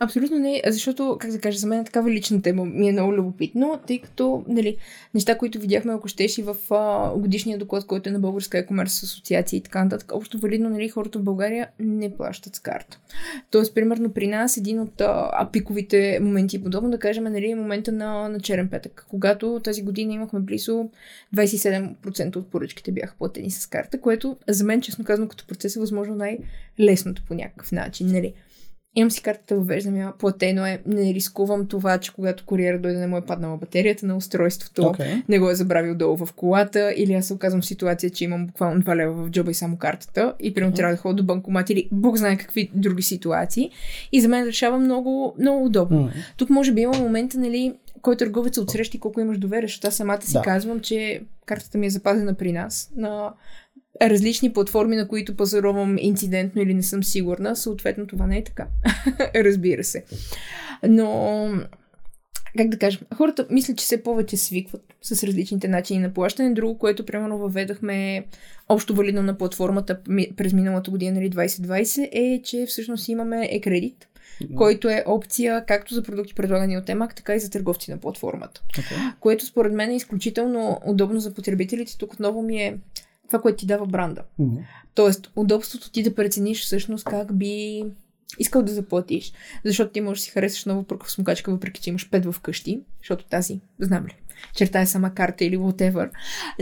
Абсолютно не, защото, как да кажа, за мен е такава лична тема ми е много любопитно, тъй като нали, неща, които видяхме, ако щеш и в а, годишния доклад, който е на Българска e-commerce асоциация и така нататък, общо валидно нали, хората в България не плащат с карта. Тоест, примерно при нас един от а, пиковите моменти, подобно да кажем, нали, е момента на, на черен петък, когато тази година имахме близо 27% от поръчките бяха платени с карта, което за мен, честно казано, като процес е възможно най-лесното по някакъв начин. Нали? Имам си картата, въвеждам я, платено е, не рискувам това, че когато куриер дойде не му е паднала батерията на устройството, okay. не го е забравил долу в колата, или аз се оказвам в ситуация, че имам буквално 2 лева в джоба и само картата, и примерно mm-hmm. трябва да ходя до банкомат или Бог знае какви други ситуации. И за мен решава много, много удобно. Mm-hmm. Тук може би има момента, нали, кой търговец отсрещи колко имаш доверие, защото аз самата си да. казвам, че картата ми е запазена при нас на различни платформи, на които пазарувам инцидентно или не съм сигурна, съответно това не е така. *laughs* Разбира се. Но как да кажем, хората мисля, че все повече свикват с различните начини на плащане. Друго, което примерно въведахме общо валидно на платформата през миналата година, нали 2020, е, че всъщност имаме е-кредит, no. Който е опция както за продукти предлагани от Емак, така и за търговци на платформата. Okay. Което според мен е изключително удобно за потребителите. Тук отново ми е това, което ти дава бранда. Mm-hmm. Тоест, удобството ти да прецениш всъщност как би искал да заплатиш, защото ти можеш да си харесаш нова пръква смукачка, въпреки че имаш пет в къщи, защото тази, знам ли, черта е сама карта или whatever,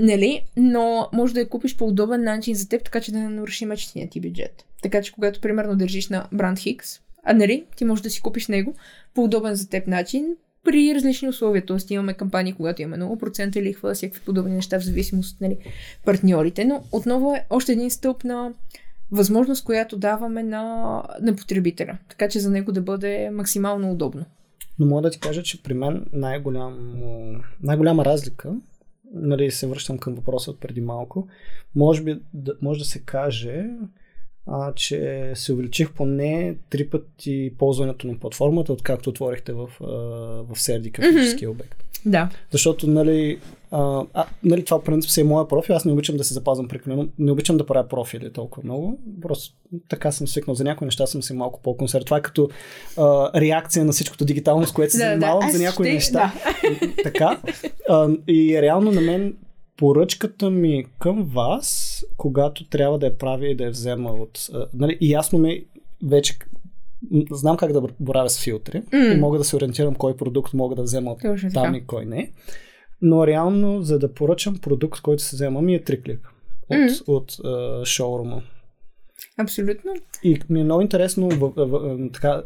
нали? Но може да я купиш по удобен начин за теб, така че да не наруши мечтения ти бюджет. Така че когато, примерно, държиш на бранд Хикс, а нали, ти можеш да си купиш него по удобен за теб начин, при различни условия. Тоест имаме кампании, когато имаме 0% лихва, всякакви подобни неща, в зависимост от нали, партньорите. Но отново е още един стълб на възможност, която даваме на, на потребителя. Така че за него да бъде максимално удобно. Но мога да ти кажа, че при мен най-голям, най-голяма разлика, нали се връщам към въпроса от преди малко, може, би, да, може да се каже, а, че се увеличих поне три пъти ползването на платформата, откакто отворихте в, в Сердика физическия mm-hmm. обект. Да. Защото, нали, а, а, нали, това принцип си е моя профил, аз не обичам да се запазвам прекалено, не обичам да правя профили толкова много, просто така съм свикнал. За някои неща съм си малко по-консерв. Това е като а, реакция на всичкото дигитално, с което се да, занимавам, да, за някои ще... неща. Да. така. А, и реално на мен поръчката ми към вас, когато трябва да я правя и да я взема от... Нали, и ясно ми вече знам как да боравя с филтри mm. и мога да се ориентирам кой продукт мога да взема от Точно там така. и кой не. Но реално, за да поръчам продукт, който се взема, ми е три клика от, mm. от uh, шоурума. Абсолютно. И ми е много интересно в, в, в, така,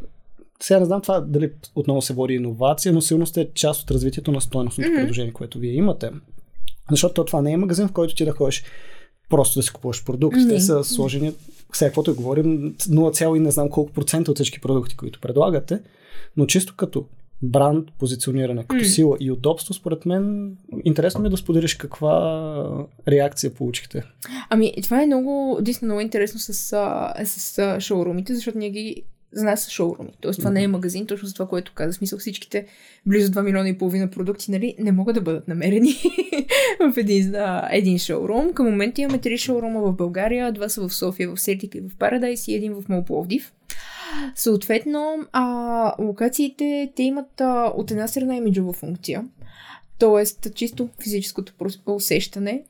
сега не знам това дали отново се води иновация, но сигурно сте част от развитието на стойностното mm-hmm. предложение, което вие имате. Защото това не е магазин, в който ти да ходиш просто да си купуваш продукти. Те са сложени сега каквото говорим, 0, и не знам колко процента от всички продукти, които предлагате, но чисто като бранд, позициониране, като mm. сила и удобство, според мен, интересно ми е да споделиш каква реакция получихте. Ами, това е много, действително много интересно с, с, с шоурумите, защото ние ги за нас са шоуруми. Тоест, това mm-hmm. не е магазин, точно за това, което каза. Смисъл всичките близо 2 милиона и половина продукти, нали, не могат да бъдат намерени *laughs* в един, а, един шоурум. Към момента имаме три шоурума в България, два са в София, в Селтик и в Парадайс и един в Молпловдив. Съответно, а, локациите, те имат а, от една страна имиджова функция, т.е. чисто физическото усещане,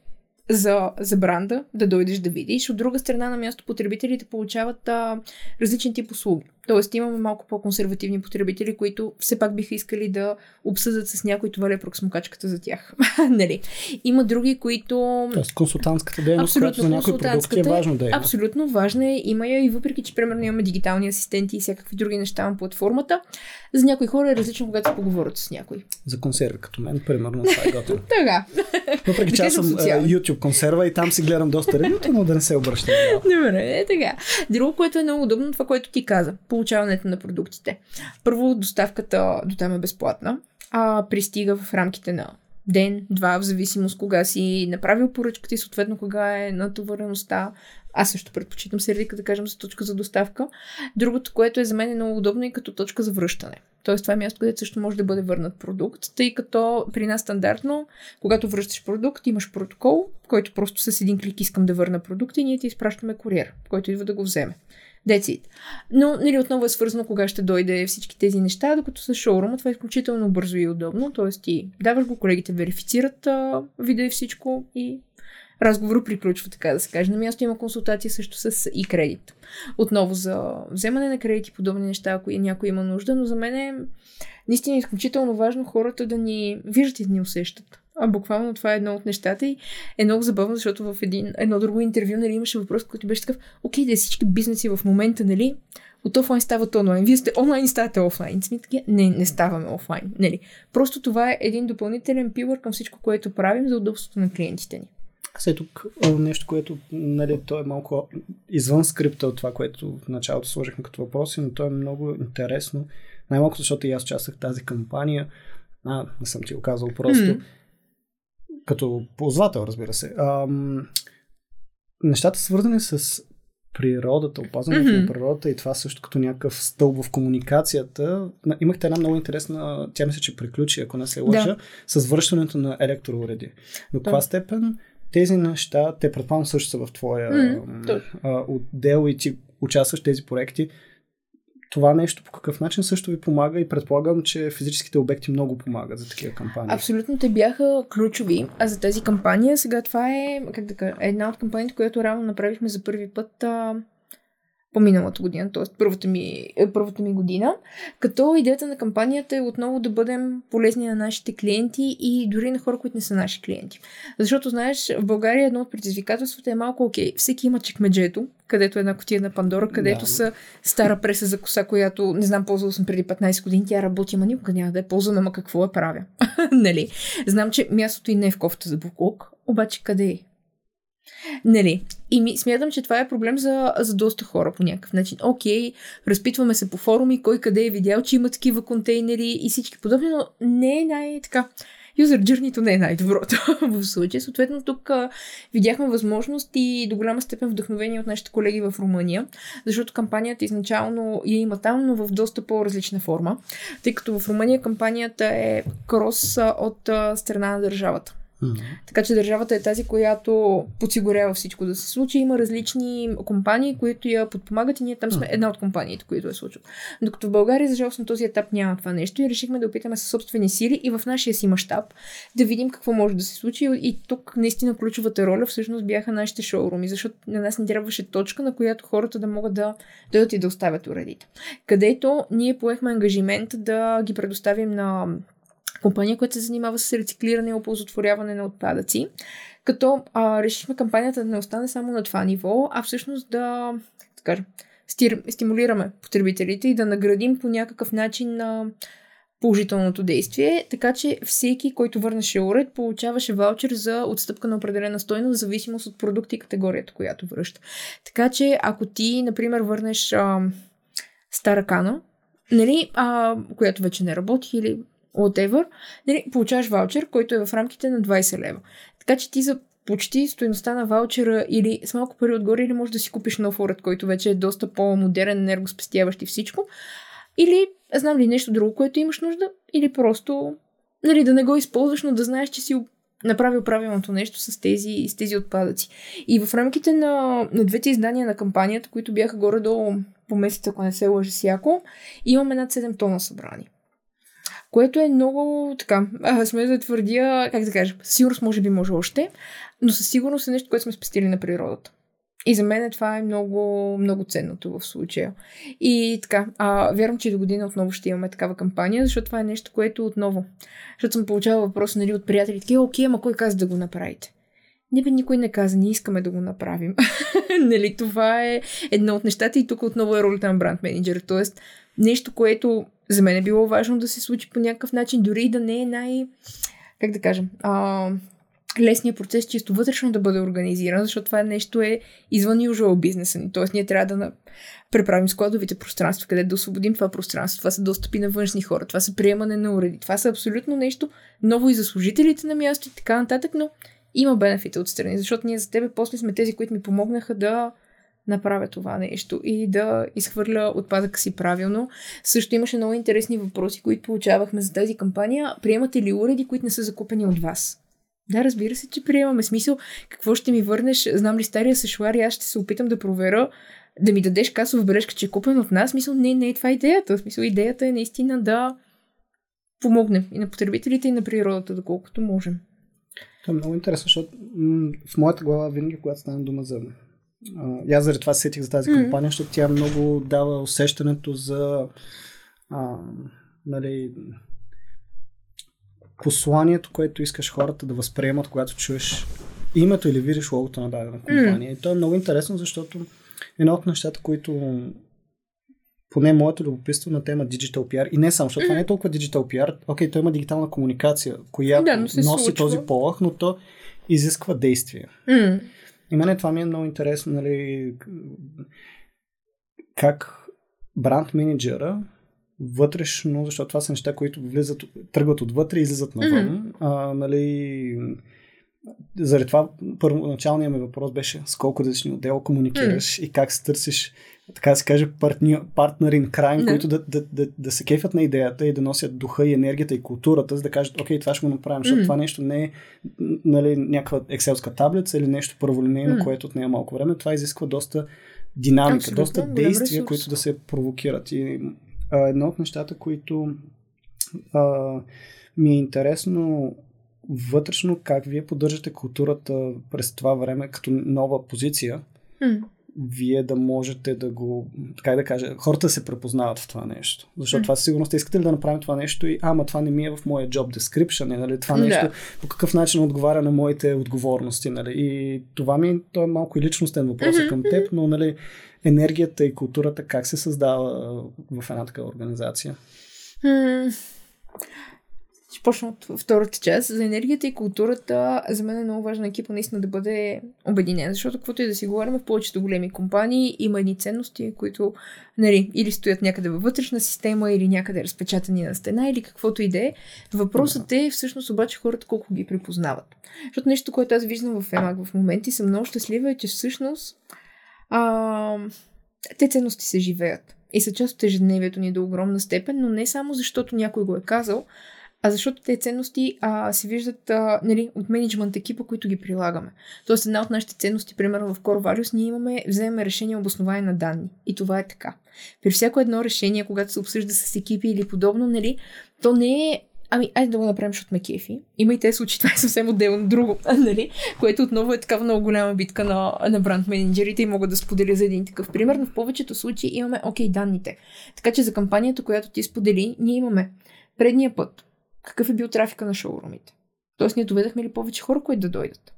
за, за бранда, да дойдеш да видиш. От друга страна на място потребителите получават а, различен тип услуги. Тоест имаме малко по-консервативни потребители, които все пак биха искали да обсъдят с някой това ли е проксмокачката за тях. *laughs* нали? Има други, които... Тоест консултантската дейност, която за някои продукти е важно да е. Абсолютно важна е. Има я и въпреки, че примерно имаме дигитални асистенти и всякакви други неща на платформата, за някои хора е различно, когато поговорят с някой. За консерви като мен, примерно, това е *laughs* готово. така. Въпреки, че аз съм YouTube консерва и там си гледам доста ревюта, но да не се обръщам. *laughs* Добре, е така. Друго, което е много удобно, това, което ти каза получаването на продуктите. Първо, доставката до там е безплатна, а пристига в рамките на ден, два, в зависимост кога си направил поръчката и съответно кога е натовареността. Аз също предпочитам сердика, да кажем, за точка за доставка. Другото, което е за мен е много удобно и като точка за връщане. Тоест, това е място, където също може да бъде върнат продукт, тъй като при нас стандартно, когато връщаш продукт, имаш протокол, който просто с един клик искам да върна продукта и ние ти изпращаме куриер, който идва да го вземе. That's Но, нали, отново е свързано кога ще дойде всички тези неща, докато с шоурума това е изключително бързо и удобно. Тоест ти даваш го, колегите верифицират а, вида и всичко и разговор приключва, така да се каже. На място има консултация също с и кредит. Отново за вземане на кредит и подобни неща, ако някой има нужда, но за мен е наистина изключително важно хората да ни виждат и да ни усещат. А буквално това е едно от нещата и е много забавно, защото в един, едно друго интервю нали, имаше въпрос, който беше такъв, окей, да всички бизнеси в момента, нали, от офлайн стават онлайн. Вие сте онлайн и ставате офлайн. Сме таки, не, не ставаме офлайн. Нали. Просто това е един допълнителен пилър към всичко, което правим за удобството на клиентите ни. Сега тук нещо, което нали, то е малко извън скрипта от това, което в началото сложихме като въпроси, но то е много интересно. Най-малко, защото и аз участвах в тази кампания. А, не съм ти го казал просто. Mm-hmm като ползвател, разбира се. Ам, нещата свързани с природата, опазването mm-hmm. на природата и това също като някакъв стълб в комуникацията. Имахте една много интересна, тя мисля, че приключи, ако не се лъжа, да. с връщането на електроуреди. До каква степен тези неща, те предполагам също са в твоя mm-hmm. отдел и ти участваш в тези проекти това нещо по какъв начин също ви помага и предполагам, че физическите обекти много помагат за такива кампании. Абсолютно, те бяха ключови. А за тази кампания, сега това е, как да кажа, една от кампаниите, която реално направихме за първи път а, по-миналата година, т.е. Първата ми, е, първата ми година, като идеята на кампанията е отново да бъдем полезни на нашите клиенти и дори на хора, които не са наши клиенти. Защото, знаеш, в България едно от предизвикателствата е малко окей. Всеки има чекмеджето, където е една котия на Пандора, където да. са стара преса за коса, която не знам, ползвал съм преди 15 години, тя работи, ама никога няма да е ползвана, ама какво я правя? *laughs* нали? Знам, че мястото и не е в кофта за буклук, обаче къде е? Нали? И ми, смятам, че това е проблем за, за доста хора по някакъв начин. Окей, разпитваме се по форуми, кой къде е видял, че има такива контейнери и всички подобни, но не е най-така. User journey не е най-доброто *laughs* в случая. Съответно, тук а, видяхме възможност и до голяма степен вдъхновение от нашите колеги в Румъния, защото кампанията изначално я има там, но в доста по-различна форма, тъй като в Румъния кампанията е крос от а, страна на държавата. Mm-hmm. Така че държавата е тази, която подсигурява всичко да се случи. Има различни компании, които я подпомагат и ние там сме mm-hmm. една от компаниите, които е случило. Докато в България, за жалост на този етап няма това нещо и решихме да опитаме със собствени сили и в нашия си мащаб да видим какво може да се случи. И тук наистина ключовата роля всъщност бяха нашите шоуруми, защото на нас не трябваше точка, на която хората да могат да дойдат и да оставят уредите. Където ние поехме ангажимент да ги предоставим на компания, която се занимава с рециклиране и оползотворяване на отпадъци. Като а, решихме кампанията да не остане само на това ниво, а всъщност да, кажа, стир, стимулираме потребителите и да наградим по някакъв начин на положителното действие, така че всеки, който върнеше уред, получаваше ваучер за отстъпка на определена стойност, в зависимост от продукта и категорията, която връща. Така че, ако ти, например, върнеш а, стара кана, нали, а, която вече не работи или whatever, нали, получаваш ваучер, който е в рамките на 20 лева. Така че ти за почти стоеността на ваучера или с малко пари отгоре, или можеш да си купиш нов уред, който вече е доста по-модерен, енергоспестяващ и всичко. Или знам ли нещо друго, което имаш нужда, или просто нали, да не го използваш, но да знаеш, че си направил правилното нещо с тези, с тези отпадъци. И в рамките на, на двете издания на кампанията, които бяха горе до по месец, ако не се лъжи сяко, имаме над 7 тона събрани което е много така, а, сме да твърдя, как да кажа, сигурност може би може още, но със сигурност е нещо, което сме спестили на природата. И за мен това е много, много ценното в случая. И така, а, вярвам, че до година отново ще имаме такава кампания, защото това е нещо, което отново. Защото съм получавала въпрос нали, от приятели, такива, окей, ама кой каза да го направите? Не бе, никой не каза, ние искаме да го направим. *laughs* нали, това е едно от нещата и тук отново е ролята на бранд менеджер. Тоест, нещо, което за мен е било важно да се случи по някакъв начин, дори и да не е най... Как да кажем? А, лесният процес чисто вътрешно да бъде организиран, защото това нещо е извън usual бизнеса ни. Тоест ние трябва да преправим складовите пространства, къде да освободим това пространство. Това са достъпи на външни хора, това са приемане на уреди. Това са абсолютно нещо ново и за служителите на място и така нататък, но има бенефита отстрани, защото ние за тебе после сме тези, които ми помогнаха да направя това нещо и да изхвърля отпадъка си правилно. Също имаше много интересни въпроси, които получавахме за тази кампания. Приемате ли уреди, които не са закупени от вас? Да, разбира се, че приемаме. Смисъл, какво ще ми върнеш? Знам ли стария сешуар и аз ще се опитам да проверя да ми дадеш касова бележка, че е купен от нас. Смисъл, не, не е това идеята. Смисъл, идеята е наистина да помогнем и на потребителите, и на природата, доколкото можем. Това е много интересно, защото в моята глава винаги, когато стане дума за и аз заради това сетих за тази кампания, mm. защото тя много дава усещането за а, нали, посланието, което искаш хората да възприемат, когато чуеш името или видиш логото на дадена компания. Mm. И то е много интересно, защото едно от нещата, които поне моето любопитство на тема Digital PR, и не само, защото mm. това не е толкова Digital PR, окей, то има дигитална комуникация, която да, носи случва. този полах, но то изисква действие. Mm. И мене това ми е много интересно, нали, как бранд менеджера вътрешно, защото това са неща, които влизат, тръгват отвътре и излизат навън, mm-hmm. а, нали, заради това първоначалният ми въпрос беше с колко различни отдела комуникираш mm. и как се търсиш, така да се каже, партни, партнер крайм, yeah. които да, да, да, да се кефят на идеята и да носят духа и енергията и културата, за да кажат, окей, това ще го направим, защото mm. това нещо не е нали, някаква екселска таблица или нещо първолинейно, mm. което отнема малко време. Това изисква доста динамика, Абсолютно, доста действия, които да се провокират. И а, едно от нещата, които а, ми е интересно вътрешно как вие поддържате културата през това време като нова позиция, mm. Вие да можете да го, как да кажа, хората се препознават в това нещо. Защото mm. това сигурно сте искате ли да направим това нещо и ама това не ми е в моя job description, нали? това нещо yeah. по какъв начин отговаря на моите отговорности. Нали? И това ми то е малко и личностен въпрос mm-hmm. към теб, но нали, енергията и културата как се създава в една такава организация? Mm. Ще почна от втората част. За енергията и културата, за мен е много важно екипа наистина да бъде обединен, защото каквото и да си говорим, в повечето големи компании има едни ценности, които нали, или стоят някъде във вътрешна система, или някъде разпечатани на стена, или каквото и да е. Въпросът е всъщност обаче хората колко ги припознават. Защото нещо, което аз виждам в ЕМАГ в момента и съм много щастлива е, че всъщност а, те ценности се живеят и са част от ежедневието ни до огромна степен, но не само защото някой го е казал, а защото тези ценности а, се виждат а, нали, от менеджмент екипа, които ги прилагаме. Тоест една от нашите ценности, примерно в Core Values, ние имаме, вземем решение обоснование на данни. И това е така. При всяко едно решение, когато се обсъжда с екипи или подобно, нали, то не е Ами, айде да го направим, защото ме кефи. Има и те случаи, *laughs* това е съвсем отделно друго, *laughs* нали? Което отново е такава много голяма битка на, на бранд менеджерите и мога да споделя за един такъв пример, но в повечето случаи имаме окей данните. Така че за кампанията, която ти сподели, ние имаме предния път какъв е бил трафика на шоурумите. Тоест, ние доведахме ли повече хора, които да дойдат?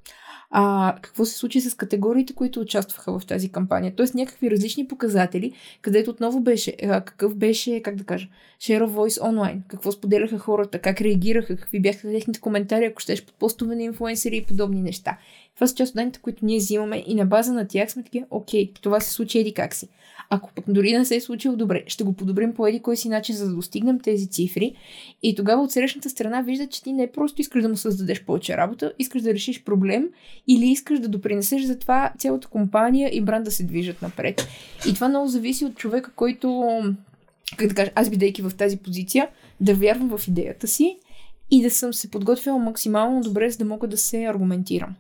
А, какво се случи с категориите, които участваха в тази кампания? Тоест, някакви различни показатели, където отново беше, а, какъв беше, как да кажа, share of voice онлайн, какво споделяха хората, как реагираха, какви бяха техните коментари, ако щеш под постове на инфуенсери и подобни неща. Това са част от данните, които ние взимаме и на база на тях сме такива, окей, това се случи еди как си. Ако пък дори не се е случило добре, ще го подобрим по еди кой си начин, за да достигнем тези цифри. И тогава от срещната страна вижда, че ти не просто искаш да му създадеш повече работа, искаш да решиш проблем или искаш да допринесеш за това цялата компания и бранд да се движат напред. И това много зависи от човека, който, как да кажа, аз бидейки в тази позиция, да вярвам в идеята си и да съм се подготвила максимално добре, за да мога да се аргументирам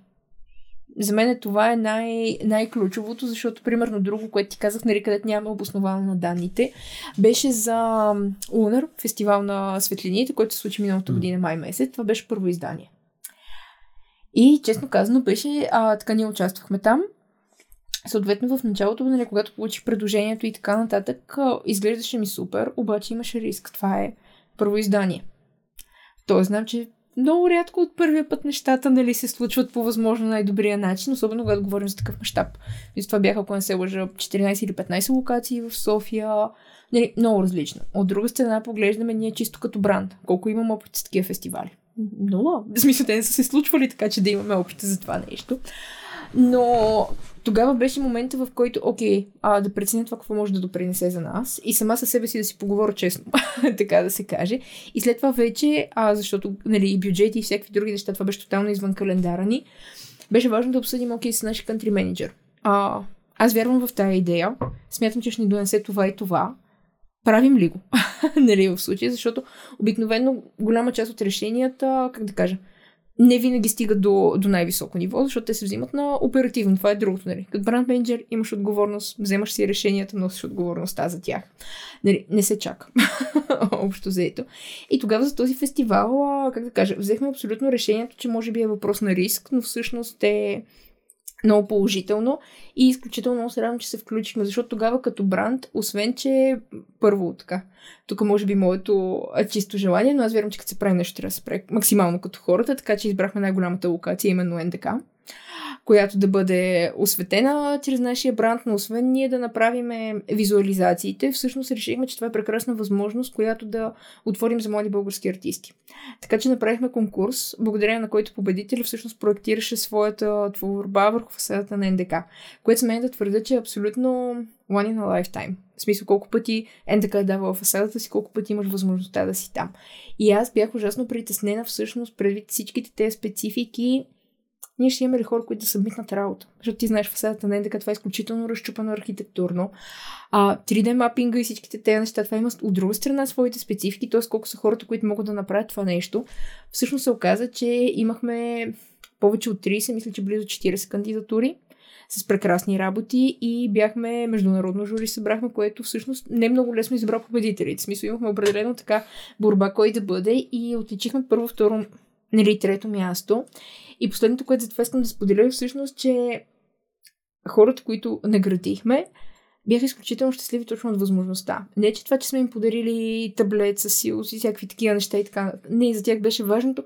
за мен това е най- най-ключовото, защото, примерно, друго, което ти казах, нали, където няма обосновано на данните, беше за Лунар, фестивал на светлините, който се случи миналата година, май месец. Това беше първо издание. И, честно казано, беше, а, така ние участвахме там. Съответно, в началото, нали, когато получих предложението и така нататък, изглеждаше ми супер, обаче имаше риск. Това е първо издание. Тоест, знам, че много рядко от първия път нещата нали, се случват по възможно най-добрия начин, особено когато говорим за такъв мащаб. И това бяха, ако не се лъжа, 14 или 15 локации в София. Нали, много различно. От друга страна поглеждаме ние чисто като бранд. Колко имам опит с такива фестивали. Много. В смисъл, те не са се случвали така, че да имаме опит за това нещо. Но тогава беше момента, в който, окей, а, да преценя това какво може да допринесе за нас и сама със себе си да си поговоря честно, *laughs* така да се каже. И след това вече, а, защото нали, и бюджети и всякакви други неща, това беше тотално извън календара ни, беше важно да обсъдим, окей, с нашия country менеджер. А, аз вярвам в тази идея, смятам, че ще ни донесе това и това. Правим ли го? *laughs* нали, в случая, защото обикновено голяма част от решенията, как да кажа, не винаги стигат до, до най-високо ниво, защото те се взимат на оперативно. Това е другото. Нали. Като бранд менеджер имаш отговорност, вземаш си решенията, носиш отговорността за тях. Нали, не се чака. *laughs* Общо взето. И тогава за този фестивал, как да кажа, взехме абсолютно решението, че може би е въпрос на риск, но всъщност е много положително. И изключително се радвам, че се включихме, защото тогава като бранд, освен, че първо така, тук може би моето чисто желание, но аз вярвам, че като се прави нещо, трябва да се прави максимално като хората, така че избрахме най-голямата локация, именно НДК която да бъде осветена чрез нашия бранд, но освен ние да направим визуализациите, всъщност решихме, че това е прекрасна възможност, която да отворим за млади български артисти. Така че направихме конкурс, благодарение на който победителя всъщност проектираше своята творба върху фасадата на НДК, което с мен да твърда, че е абсолютно one in a lifetime. В смисъл колко пъти НДК е давала фасадата си, колко пъти имаш възможността да си там. И аз бях ужасно притеснена всъщност предвид всичките тези специфики ние ще имаме ли хора, които да събмитнат работа? Защото ти знаеш фасадата на НДК, това е изключително разчупано архитектурно. А 3D мапинга и всичките тези неща, това има от друга страна своите специфики, т.е. колко са хората, които могат да направят това нещо. Всъщност се оказа, че имахме повече от 30, мисля, че близо 40 кандидатури с прекрасни работи и бяхме международно жури събрахме, което всъщност не много лесно избра победителите. В смисъл имахме определено така борба кой да бъде и отличихме първо, второ, нали, трето място. И последното, което за това искам да споделя е всъщност, че хората, които наградихме, бяха изключително щастливи точно от възможността. Не, че това, че сме им подарили таблет с силос и всякакви такива неща и така. Не, за тях беше важното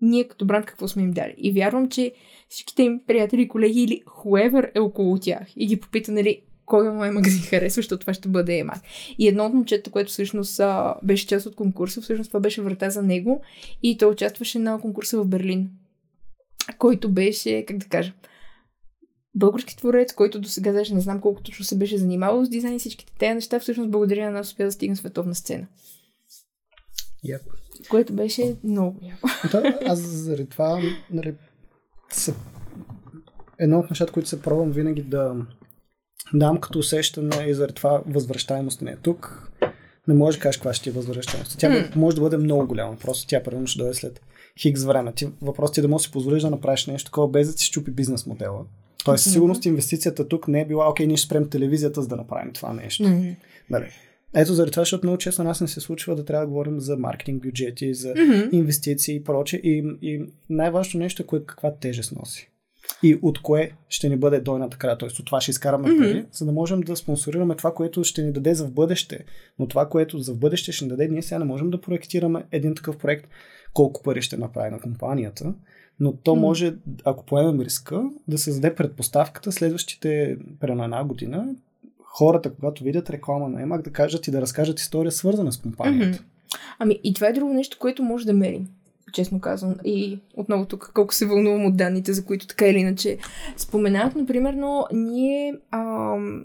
ние като бранд какво сме им дали. И вярвам, че всичките им приятели, колеги или whoever е около тях и ги попита, нали, кой онлайн магазин харесва, защото това ще бъде ЕМА. И едно от момчета, което всъщност а, беше част от конкурса, всъщност това беше врата за него и той участваше на конкурса в Берлин, който беше, как да кажа, български творец, който до сега даже не знам колко точно се беше занимавал с дизайн и всичките тези неща, всъщност благодаря на нас успя да стигне световна сцена. Yep. Което беше много яко. Да, аз заради това нали, се... едно от нещата, които се пробвам винаги да дам като усещане и заради това възвръщаемост не е тук. Не може да кажеш каква ще ти е възвръщаемост. Тя mm. може да бъде много голяма. Просто тя първо ще дойде след хикс време. Ти, въпросът е да можеш да си позволиш да направиш нещо такова без да си щупи бизнес модела. Тоест, със сигурност инвестицията тук не е била, окей, ние ще спрем телевизията, за да направим това нещо. Mm-hmm. Ето заради това, защото много често нас не се случва да трябва да говорим за маркетинг бюджети, за mm-hmm. инвестиции и прочее. И, и най-важното нещо е кое, каква тежест носи. И от кое ще ни бъде дойната края. Т.е. от това ще изкараме mm-hmm. пари, за да можем да спонсорираме това, което ще ни даде за в бъдеще. Но това, което за в бъдеще ще ни даде, ние сега не можем да проектираме един такъв проект, колко пари ще направи на компанията. Но то може, ако поемем риска, да се заде предпоставката следващите, примерно една година, хората, когато видят реклама на Емак, да кажат и да разкажат история свързана с компанията. Mm-hmm. Ами и това е друго нещо, което може да мерим честно казвам. И отново тук колко се вълнувам от данните, за които така или иначе споменах. Например, но ние ам,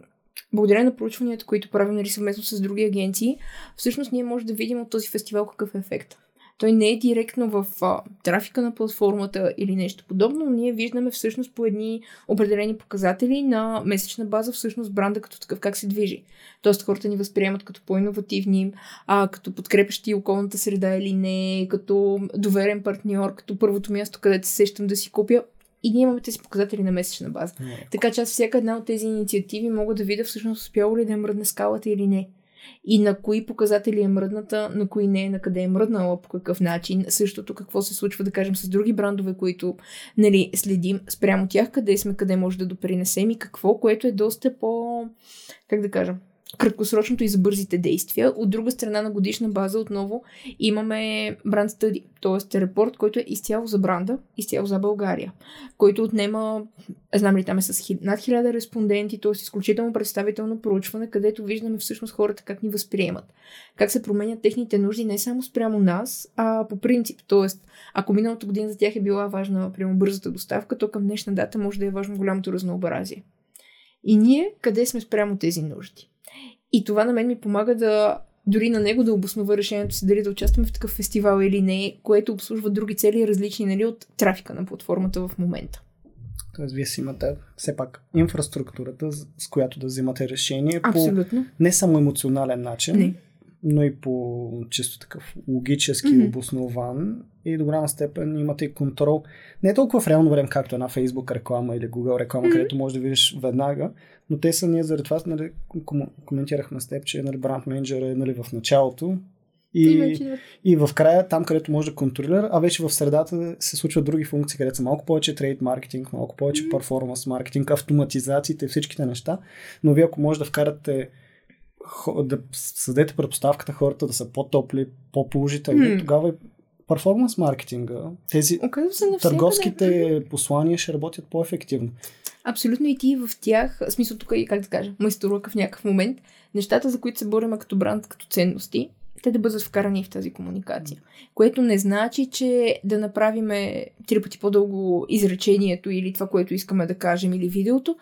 благодарение на проучванията, които правим нали, съвместно с други агенции, всъщност ние може да видим от този фестивал какъв е ефект. Той не е директно в а, трафика на платформата или нещо подобно, но ние виждаме всъщност по едни определени показатели на месечна база всъщност бранда като такъв как се движи. Тоест хората ни възприемат като по-инновативни, а, като подкрепящи околната среда или не, като доверен партньор, като първото място, където се сещам да си купя и ние имаме тези показатели на месечна база. Не. Така че аз всяка една от тези инициативи мога да видя всъщност успяло ли да мръдне скалата или не и на кои показатели е мръдната, на кои не, на къде е мръднала, по какъв начин. Същото какво се случва, да кажем, с други брандове, които нали, следим спрямо тях, къде сме, къде може да допринесем и какво, което е доста по, как да кажа, краткосрочното и за бързите действия. От друга страна на годишна база отново имаме бранд стъди, т.е. репорт, който е изцяло за бранда, изцяло за България, който отнема, знам ли там е с над хиляда респонденти, т.е. изключително представително проучване, където виждаме всъщност хората как ни възприемат, как се променят техните нужди не само спрямо нас, а по принцип. Т.е. ако миналата година за тях е била важна, прямо бързата доставка, то към днешна дата може да е важно голямото разнообразие. И ние къде сме спрямо тези нужди? И това на мен ми помага да дори на него да обоснова решението си дали да участваме в такъв фестивал или не, което обслужва други цели, различни нали, от трафика на платформата в момента. Тоест, вие си имате все пак инфраструктурата, с която да взимате решение Абсолютно. по не само емоционален начин, не. Но и по чисто такъв логически mm-hmm. обоснован и до голяма степен имате и контрол. Не е толкова в реално време, както една Facebook реклама или Google реклама, mm-hmm. където можеш да видиш веднага, но те са ние заради това нали, коментирахме с теб, че нали, бранд менеджер е нали, в началото и, и в края, там където може да контролира, а вече в средата се случват други функции, където са малко повече трейд маркетинг, малко повече mm-hmm. перформанс маркетинг, автоматизациите, всичките неща. Но вие ако може да вкарате да създадете предпоставката хората да са по-топли, по-положителни, mm. тогава перформанс маркетинга, тези търговските послания ще работят по-ефективно. Абсолютно и ти в тях, в смисъл тук и как да кажа, майсторука в някакъв момент, нещата, за които се борим като бранд, като ценности, те да бъдат вкарани в тази комуникация. Което не значи, че да направиме три пъти по-дълго изречението или това, което искаме да кажем или видеото,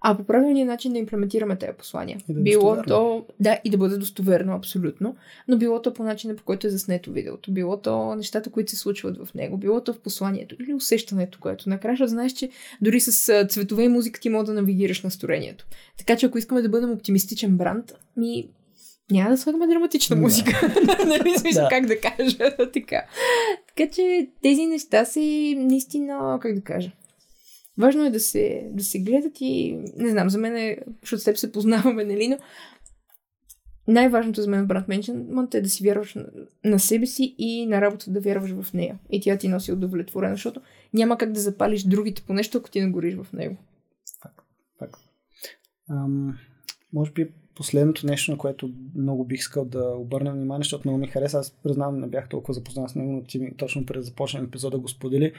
а по правилния начин да имплементираме тези послания. И да е било достоверно. то, да, и да бъде достоверно, абсолютно, но било то по начина, по който е заснето видеото, било то нещата, които се случват в него, било то в посланието или усещането, което накрая знаеш, че дори с цветове и музика ти може да навигираш настроението. Така че ако искаме да бъдем оптимистичен бранд, ми няма да слагаме драматична музика. *laughs* нали, смисъл, Да. как да кажа *laughs* така. Така че тези неща са наистина, как да кажа, Важно е да се, да се гледат и не знам, за мен е, защото с теб се познаваме, нали, но най-важното за мен в бранд менеджмент е да си вярваш на, на себе си и на работа да вярваш в нея. И тя ти носи удовлетворена, защото няма как да запалиш другите по нещо, ако ти не гориш в него. Факт. Ам, може би последното нещо, на което много бих искал да обърна внимание, защото много ми хареса, аз признавам, не бях толкова запознат с него, но ти ми точно преди да започнем епизода го сподели,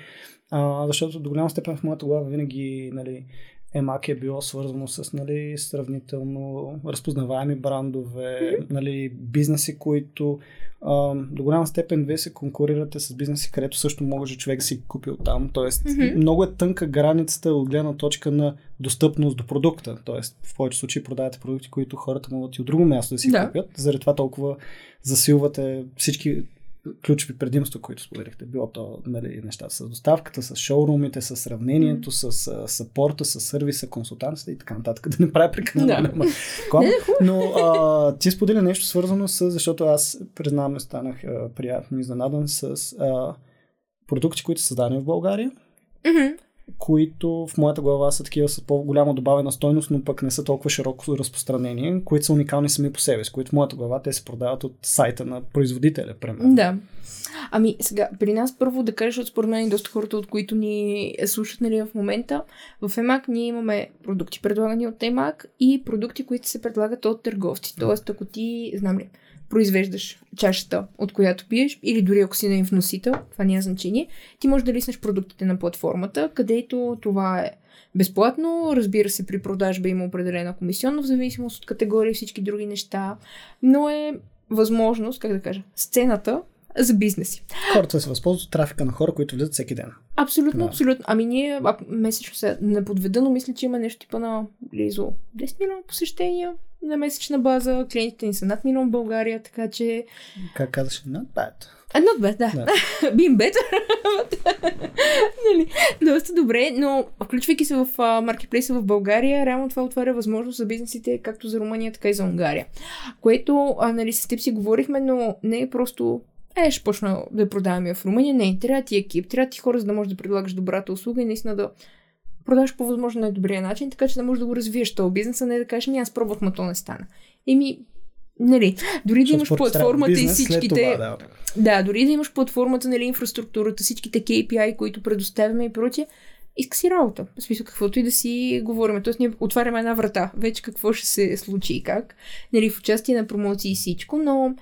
а, защото до голяма степен в моята глава винаги нали, Емак е било свързано с нали, сравнително разпознаваеми брандове, нали, бизнеси, които а, до голяма степен вие се конкурирате с бизнеси, където също може човек да си купи оттам. Тоест, Мгм. много е тънка границата от гледна точка на достъпност до продукта. Тоест, в повече случаи продавате продукти, които хората могат и от друго място да си Да. купят. Заради това толкова засилвате всички ключови предимства, които споделихте. Било то нали, нещата с доставката, с шоурумите, с сравнението, с а, съпорта, с сервиса, консултантите и така нататък. Да не правя прекалено голяма реклама. Но а, ти сподели нещо свързано с, защото аз признавам, станах а, приятно изненадан с а, продукти, които са създадени в България, Мгм. Които в моята глава са такива с по-голяма добавена стойност, но пък не са толкова широко разпространени, които са уникални сами по себе си, които в моята глава те се продават от сайта на производителя, примерно. Да. Ами сега, при нас първо да кажа, защото според мен доста хората, от които ни слушат нали, в момента, в EMAC ние имаме продукти предлагани от EMAC и продукти, които се предлагат от търговци. Тоест, ако ти, знам ли, произвеждаш чашата, от която пиеш, или дори ако си на вносител, това няма значение, ти можеш да лиснеш продуктите на платформата, където това е безплатно. Разбира се, при продажба има определена комисионна, в зависимост от категория и всички други неща, но е възможност, как да кажа, сцената за бизнеси. Хората се възползват от трафика на хора, които влизат всеки ден. Абсолютно, Да. абсолютно. Ами ние, месечно се не подведа, но мисля, че има нещо типа на близо 10 милиона посещения на месечна база. Клиентите ни са над милион в България, така че... Как казваш? Not bad. А, not bad, да. Да. *laughs* Being better. *laughs* нали, доста добре, но включвайки се в а, маркетплейса в България, реално това отваря възможност за бизнесите както за Румъния, така и за Унгария. Което, а, нали, с теб си говорихме, но не е просто е, ще почна да я продаваме в Румъния. Не, трябва ти екип, трябва ти хора, за да можеш да предлагаш добрата услуга и наистина да продаваш по възможно най-добрия начин, така че да можеш да го развиеш този бизнес, а не да кажеш, ми аз пробвах, но то не стана. Еми, нали, дори да имаш платформата и бизнес, всичките... Това, да. Да, дори да имаш платформата, нали, инфраструктурата, всичките KPI, които предоставяме и прочее, иска си работа. В смисъл, каквото и да си говорим. Тоест, ние отваряме една врата. Вече какво ще се случи и как. Нали, в участие на промоции и всичко, но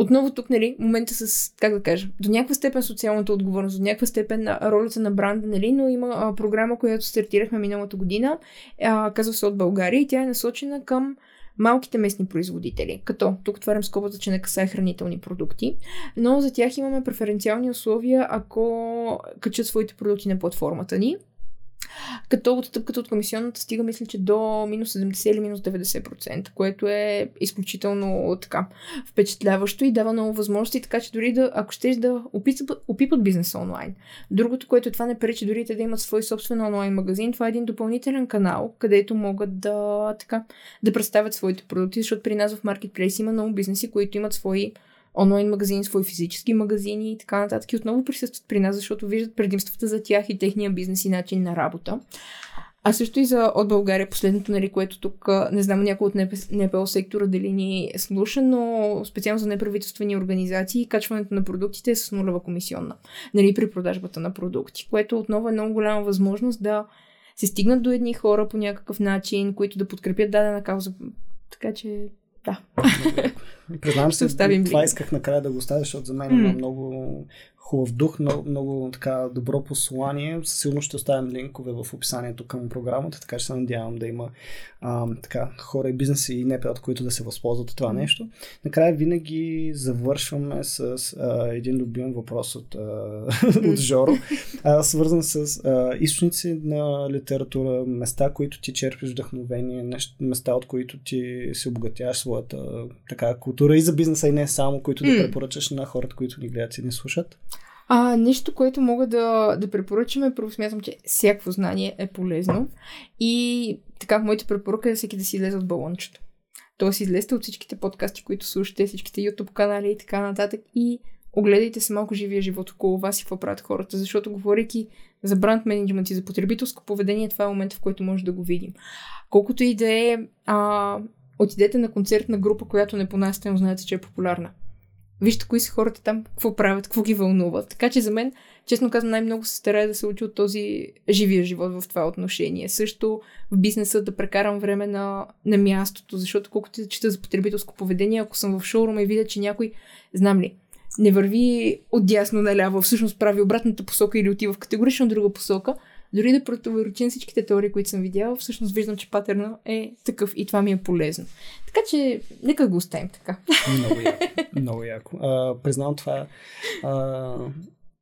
отново тук, нали, момента с, как да кажа, до някаква степен социалната отговорност, до някаква степен ролята на бранда, нали, но има а, програма, която стартирахме миналата година, а, казва се от България и тя е насочена към малките местни производители. Като тук отварям скобата, че не касае хранителни продукти, но за тях имаме преференциални условия, ако качат своите продукти на платформата ни. Като отстъпката от комисионната стига, мисля, че до минус 70 или минус 90%, което е изключително така впечатляващо и дава много възможности, така че дори да, ако щеш да опипат, опипат бизнеса онлайн. Другото, което това не пречи дори те да имат свой собствен онлайн магазин, това е един допълнителен канал, където могат да, така, да представят своите продукти, защото при нас в Marketplace има много бизнеси, които имат свои онлайн магазини, свои физически магазини и така нататък. И отново присъстват при нас, защото виждат предимствата за тях и техния бизнес и начин на работа. А също и за от България, последното, нали, което тук, не знам някой от НПО сектора дали ни слуша, но специално за неправителствени организации, качването на продуктите е с нулева комисионна, нали, при продажбата на продукти, което отново е много голяма възможност да се стигнат до едни хора по някакъв начин, които да подкрепят дадена кауза. Така че, да. Признавам се, оставим това исках накрая да го оставя, защото за мен има много хубав дух, много, много така добро послание. Силно ще оставям линкове в описанието към програмата, така че се надявам да има а, така, хора и бизнеси и НПО, които да се възползват от това нещо. Накрая винаги завършваме с а, един любим въпрос от, а, *laughs* от Жоро, *laughs* а, свързан с а, източници на литература, места, които ти черпиш вдъхновение, нещ, места, от които ти си обогатяваш своята така, култура и за бизнеса и не само, които да препоръчаш на хората, които ни гледат и ни слушат. А, нещо, което мога да, да препоръчаме, първо смятам, че всяко знание е полезно. И така, моята препоръка е всеки да си излезе от балончето. Тоест, излезте от всичките подкасти, които слушате, всичките YouTube канали и така нататък и огледайте се малко живия живот около вас и какво правят хората, защото говорейки за бранд менеджмент и за потребителско поведение, това е момента, в който може да го видим. Колкото и да е, а, отидете на концертна група, която не понасяте, но знаете, че е популярна. Вижте кои са хората там, какво правят, какво ги вълнува. Така че за мен, честно казвам, най-много се старая да се учи от този живия живот в това отношение. Също в бизнеса да прекарам време на, на мястото, защото колкото да чета за потребителско поведение, ако съм в шоурума и видя, че някой, знам ли, не върви от дясно наляво, всъщност прави обратната посока или отива в категорично друга посока, дори да противоречи на всичките теории, които съм видяла, всъщност виждам, че патерна е такъв и това ми е полезно. Така че, нека го оставим така. Много яко. Много яко. А, признавам това а,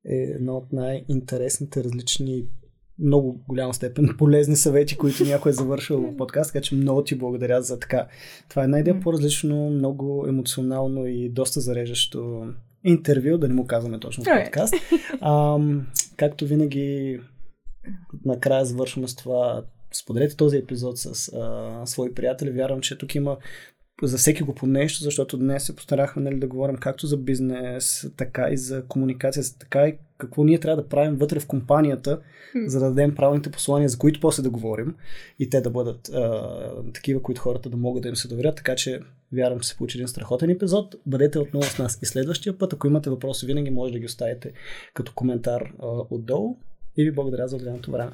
е едно от най-интересните различни много голяма степен полезни съвети, които някой е завършил в подкаст, така че много ти благодаря за така. Това е една идея по-различно, много емоционално и доста зареждащо интервю, да не му казваме точно Добре. подкаст. А, както винаги, накрая завършваме с това. Споделете този епизод с а, свои приятели. Вярвам, че тук има за всеки го по нещо, защото днес се постарахме нали, да говорим както за бизнес, така и за комуникация, така и какво ние трябва да правим вътре в компанията, за да дадем правилните послания, за които после да говорим и те да бъдат а, такива, които хората да могат да им се доверят. Така че вярвам, че се получи един страхотен епизод. Бъдете отново с нас и следващия път. Ако имате въпроси, винаги може да ги оставите като коментар а, отдолу. И ви благодаря за отделеното време.